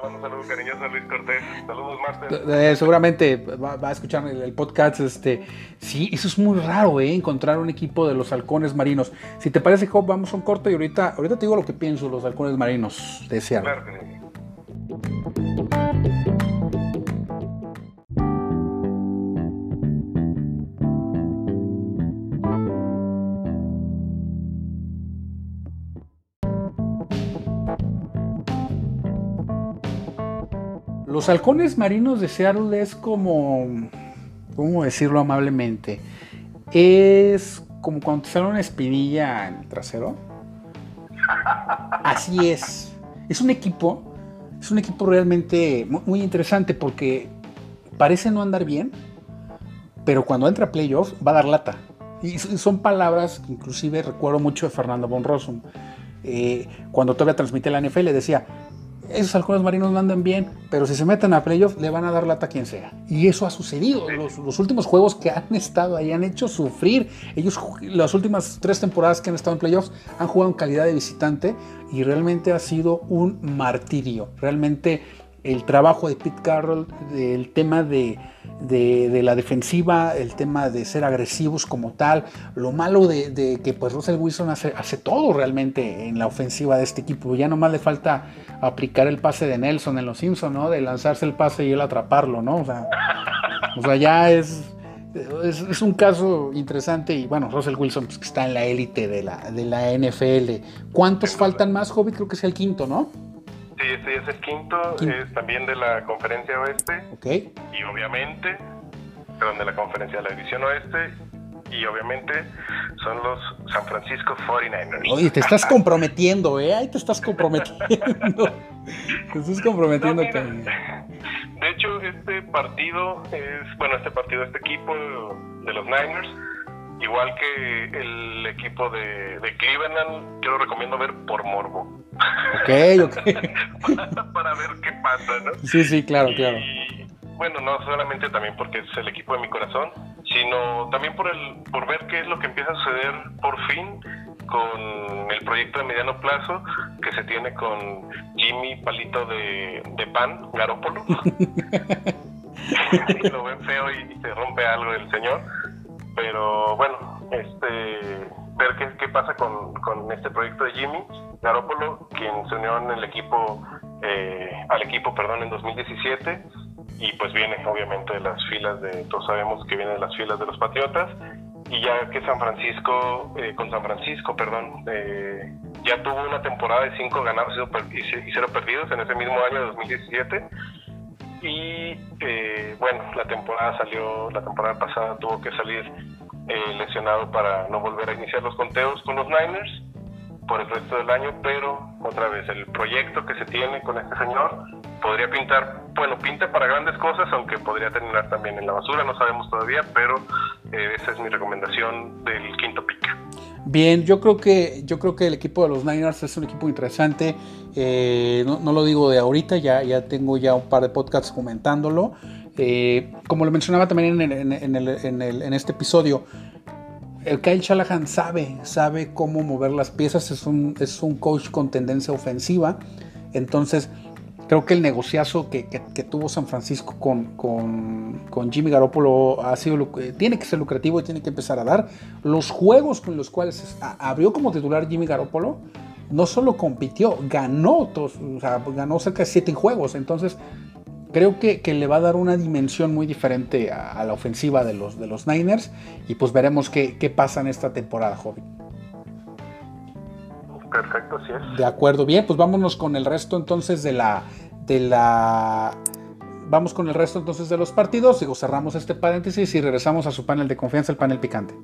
un saludo cariñoso a Luis Cortés. Saludos, Master. seguramente va, a escuchar el, podcast. Este, sí, eso es muy raro, ¿eh? Encontrar un equipo de los halcones marinos. Si te parece, Job, vamos a un corto y ahorita, ahorita te digo lo que pienso los halcones marinos de Seattle. Los halcones marinos de Seattle es como, ¿cómo decirlo amablemente? Es como cuando te sale una espinilla en el trasero. Así es. Es un equipo, es un equipo realmente muy, interesante porque parece no andar bien, pero cuando entra a playoffs va a dar lata. Y son palabras que inclusive recuerdo mucho de Fernando von Rossum. Eh, cuando todavía transmitía la NFL decía, esos halcones marinos no andan bien, pero si se meten a playoff le van a dar lata a quien sea. Y eso ha sucedido. Los, últimos juegos que han estado ahí han hecho sufrir. Ellos, las últimas tres temporadas que han estado en playoffs, han jugado en calidad de visitante y realmente ha sido un martirio. Realmente el trabajo de Pete Carroll, el tema de, la defensiva, el tema de ser agresivos como tal, lo malo de, que pues Russell Wilson hace, todo realmente en la ofensiva de este equipo. Ya nomás le falta aplicar el pase de Nelson en los Simpsons, ¿no? De lanzarse el pase y él atraparlo, ¿no? O sea, ya es, un caso interesante y bueno, Russell Wilson pues, está en la élite de la, de la NFL. ¿Cuántos faltan más, Hobbit? Creo que es el quinto, ¿no? Sí, este es el quinto, es también de la conferencia oeste. Ok. Y obviamente, perdón, de la conferencia de la división oeste. Y obviamente son los San Francisco 49ers. Oye, te estás comprometiendo, ¿eh? Ahí te estás comprometiendo. te estás comprometiendo. de hecho, este partido es, bueno, este partido, este equipo de los Niners igual que el equipo de, de, Cleveland, yo lo recomiendo ver por morbo. Ok, ok. para, ver qué pasa, ¿no? Sí, sí, claro, claro. Bueno, no solamente también porque es el equipo de mi corazón, sino también por, el, por ver qué es lo que empieza a suceder por fin con el proyecto de mediano plazo que se tiene con Jimmy Palito de, de Pan, Garópolo. lo ven feo y se rompe algo el señor pero bueno, este ver qué, qué pasa con, con, este proyecto de Jimmy Garoppolo, quien se unió en el equipo, eh, al equipo perdón, en 2017 y pues viene obviamente de las filas de, todos sabemos que viene de las filas de los Patriotas y ya que San Francisco, eh, con San Francisco, perdón, eh, ya tuvo una temporada de cinco ganados y cero perdidos en ese mismo año de 2017 y eh, bueno, la temporada salió, la temporada pasada tuvo que salir eh, lesionado para no volver a iniciar los conteos con los Niners por el resto del año, pero otra vez, el proyecto que se tiene con este señor podría pintar, bueno, pinta para grandes cosas, aunque podría terminar también en la basura, no sabemos todavía, pero eh, esa es mi recomendación del quinto pick. Bien, yo creo que yo creo que el equipo de los Niners es un equipo interesante. Eh, no, lo digo de ahorita, ya, ya tengo ya un par de podcasts comentándolo. Eh, como lo mencionaba también en, en, este episodio, el Kyle Shanahan sabe, sabe cómo mover las piezas, es un, es un coach con tendencia ofensiva. Entonces, creo que el negociazo que, tuvo San Francisco con, con, Jimmy Garoppolo ha sido, tiene que ser lucrativo y tiene que empezar a dar. Los juegos con los cuales abrió como titular Jimmy Garoppolo, no solo compitió, ganó, ganó cerca de siete juegos. Entonces, creo que, le va a dar una dimensión muy diferente a, la ofensiva de los, de los Niners. Y pues veremos qué, qué pasa en esta temporada, joven. Perfecto, sí es. De acuerdo, bien, pues vámonos con el resto entonces de la. de la. Vamos con el resto entonces de los partidos. Digo, cerramos este paréntesis y regresamos a su panel de confianza, el panel picante.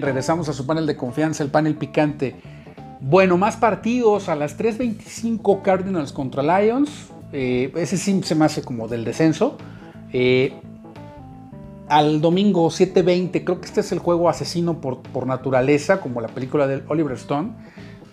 Regresamos a su panel de confianza, el panel picante. Bueno, más partidos a las 3.25 Cardinals contra Lions. Eh, ese sí se me hace como del descenso. Eh, al domingo 7.20, creo que este es el juego asesino por, por naturaleza, como la película de Oliver Stone.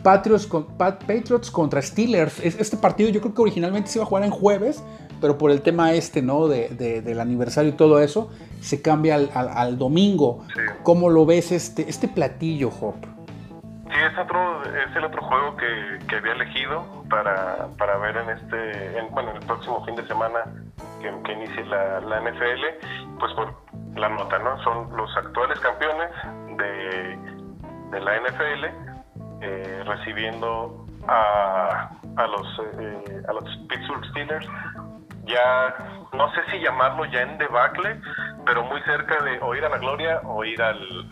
Patriots, contra Steelers. Este partido yo creo que originalmente se iba a jugar en jueves, pero por el tema este, ¿no? De, del aniversario y todo eso, se cambia al, domingo. ¿Cómo lo ves este, este platillo, Hop? Sí, es, otro, es el otro juego que, había elegido para, para, ver en este, en, bueno, el próximo fin de semana que, que inicie la, la, NFL, pues por la nota, ¿no? Son los actuales campeones de, de la NFL eh, recibiendo a, a los, eh, a los Pittsburgh Steelers ya, no sé si llamarlo ya en debacle, pero muy cerca de o ir a la gloria o ir al,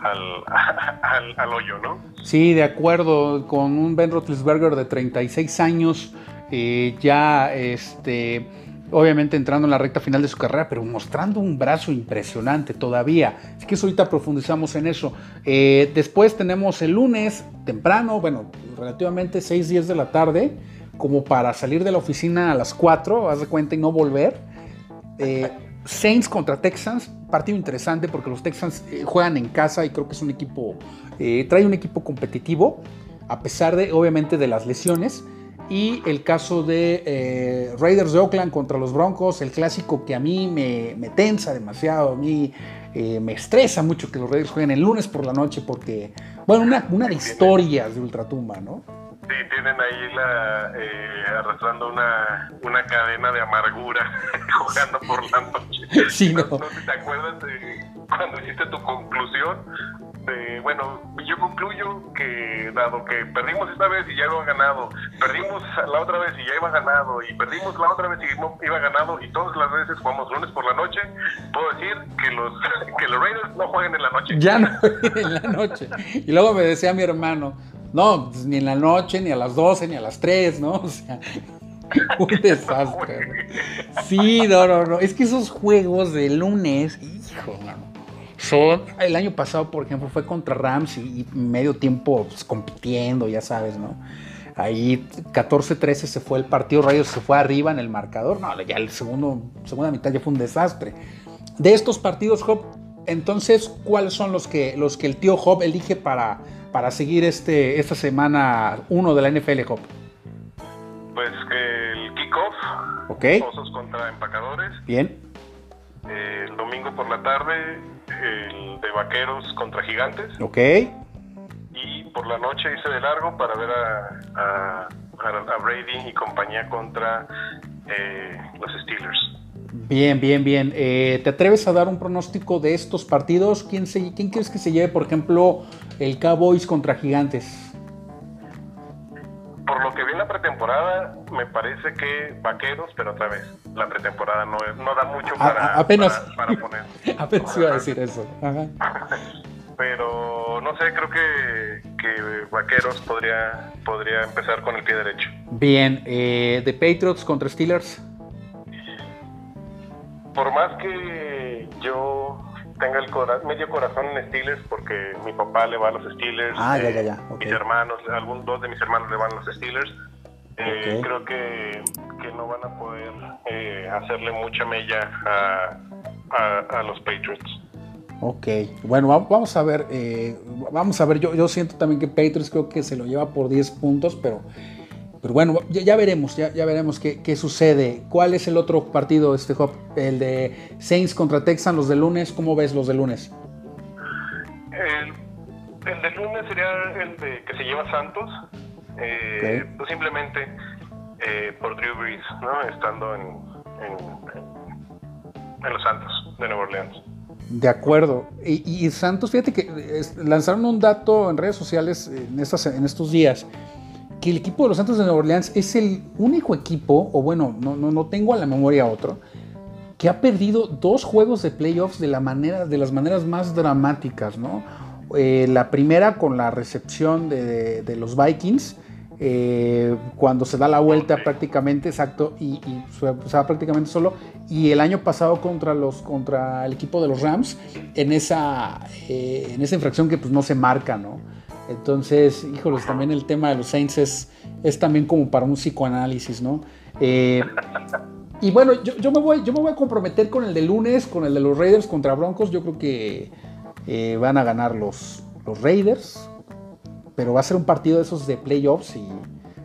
al, al, hoyo, ¿no? Sí, de acuerdo, con un Ben Roethlisberger de 36 años, eh, ya este, obviamente entrando en la recta final de su carrera, pero mostrando un brazo impresionante todavía. Así que ahorita profundizamos en eso. Eh, después tenemos el lunes temprano, bueno, relativamente 6, 10 de la tarde como para salir de la oficina a las 4, haz de cuenta y no volver. Eh, Saints contra Texans, partido interesante porque los Texans eh, juegan en casa y creo que es un equipo, eh, trae un equipo competitivo, a pesar de, obviamente, de las lesiones. Y el caso de Raiders de Oakland contra los Broncos, el clásico que a mí me, me tensa demasiado, a mí me estresa mucho que los Raiders jueguen el lunes por la noche porque, bueno, una, una de historias de Ultratumba, ¿no? Sí, tienen ahí la, eh, arrastrando una, una cadena de amargura jugando por la noche. Sí, no. no. te acuerdas de cuando hiciste tu conclusión de, bueno, yo concluyo que dado que perdimos esta vez y ya iba ganado, perdimos la otra vez y ya iba ganado, y perdimos la otra vez y iba ganado, y todas las veces jugamos lunes por la noche, puedo decir que los, que los Raiders no jueguen en la noche. Ya no en la noche. Y luego me decía mi hermano, no, pues, ni en la noche, ni a las 12, ni a las 3, ¿no? O sea, un desastre. Sí, no, no, no. Es que esos juegos de lunes, hijo, mano. Son, el año pasado, por ejemplo, fue contra Rams y, medio tiempo pues, compitiendo, ya sabes, ¿no? Ahí 14-13 se fue el partido, Rayos se fue arriba en el marcador. No, ya el segundo, segunda mitad ya fue un desastre. De estos partidos, Job, entonces, ¿cuáles son los que, los que el tío Job elige para, para seguir este, esta semana 1 de la NFL, Hop? Pues el kickoff. Ok. Osos contra empacadores. Bien. el domingo por la tarde, el de vaqueros contra gigantes. Ok. Y por la noche hice de largo para ver a, a, Brady y compañía contra eh, los Steelers. Bien, bien, bien. Eh, ¿Te atreves a dar un pronóstico de estos partidos? ¿Quién, se, ¿Quién crees que se lleve, por ejemplo, el Cowboys contra Gigantes? Por lo que vi en la pretemporada, me parece que Vaqueros, pero otra vez, la pretemporada no, no da mucho para, apenas, para, poner. apenas iba a decir eso. pero no sé, creo que, que Vaqueros podría, podría empezar con el pie derecho. Bien, eh, de Patriots contra Steelers. Por más que yo tenga el medio corazón en Steelers, porque mi papá le va a los Steelers, ah, ya, ya, ya. mis hermanos, algún dos de mis hermanos le van a los Steelers, eh, creo que, que, no van a poder eh, hacerle mucha mella a, a, los Patriots. Ok, bueno, vamos a ver, eh, vamos a ver, yo, yo siento también que Patriots creo que se lo lleva por 10 puntos, pero, pero bueno, ya, veremos, ya, ya veremos qué, qué, sucede. ¿Cuál es el otro partido, este Hop? El de Saints contra Texans, los de lunes, ¿cómo ves los de lunes? El, el de lunes sería el de que se lleva Santos, eh, pues simplemente eh, por Drew Brees, ¿no? Estando en, en, los Santos de Nueva Orleans. De acuerdo. Y, Santos, fíjate que lanzaron un dato en redes sociales en, estas, en estos días, que el equipo de los Santos de Nueva Orleans es el único equipo, o bueno, no, no, no tengo a la memoria otro, que ha perdido dos juegos de playoffs de, la manera, de las maneras más dramáticas, ¿no? Eh, la primera con la recepción de, los Vikings, eh, cuando se da la vuelta prácticamente, exacto, y, se va prácticamente solo. Y el año pasado contra, los, contra el equipo de los Rams, en esa, eh, en esa infracción que pues no se marca, ¿no? Entonces, híjoles, también el tema de los Saints es, también como para un psicoanálisis, ¿no? y bueno, yo, yo, me voy, yo me voy a comprometer con el de lunes, con el de los Raiders contra Broncos. Yo creo que eh, van a ganar los, los Raiders, pero va a ser un partido de esos de playoffs y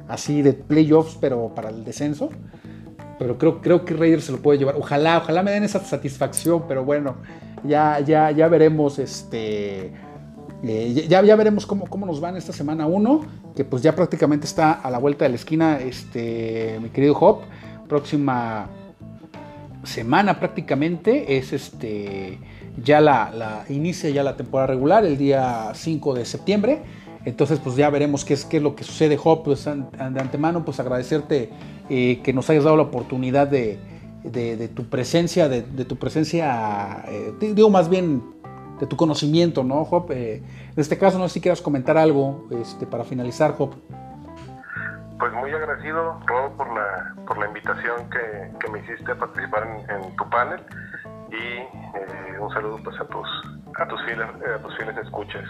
así de playoffs, pero para el descenso. Pero creo, creo que Raiders se lo puede llevar. Ojalá, ojalá me den esa satisfacción, pero bueno, ya, ya, ya veremos este. Eh, ya, ya veremos cómo, cómo nos van esta semana 1, que pues ya prácticamente está a la vuelta de la esquina, este, mi querido Hop. Próxima semana prácticamente es este ya la, inicia ya la temporada regular el día 5 de septiembre. Entonces, pues ya veremos qué es, qué es lo que sucede, Job. Pues de antemano, pues agradecerte eh, que nos hayas dado la oportunidad de, tu presencia, de, tu presencia, eh, digo más bien de tu conocimiento, ¿no, Job? Eh, en este caso, no sé si quieras comentar algo este, para finalizar, Job. Pues muy agradecido, Rob, por la, por la invitación que, que me hiciste a participar en, en tu panel y eh, un saludo pues a tus, a tus fieles, eh, a tus fieles escuchas.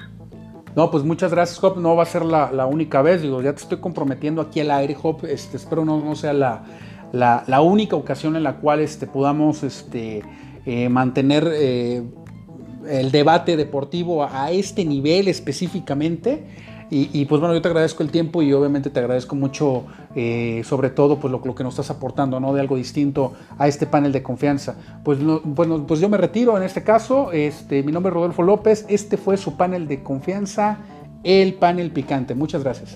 No, pues muchas gracias, Hop. No va a ser la, única vez. Digo, ya te estoy comprometiendo aquí al aire, Hop. Este, espero no, no sea la, la, única ocasión en la cual este, podamos este, eh, mantener el debate deportivo a este nivel específicamente. Y, pues bueno, yo te agradezco el tiempo y obviamente te agradezco mucho, eh, sobre todo, pues lo, que nos estás aportando, ¿no? De algo distinto a este panel de confianza. Pues bueno, pues yo me retiro en este caso. Este, mi nombre es Rodolfo López. Este fue su panel de confianza, el panel picante. Muchas gracias.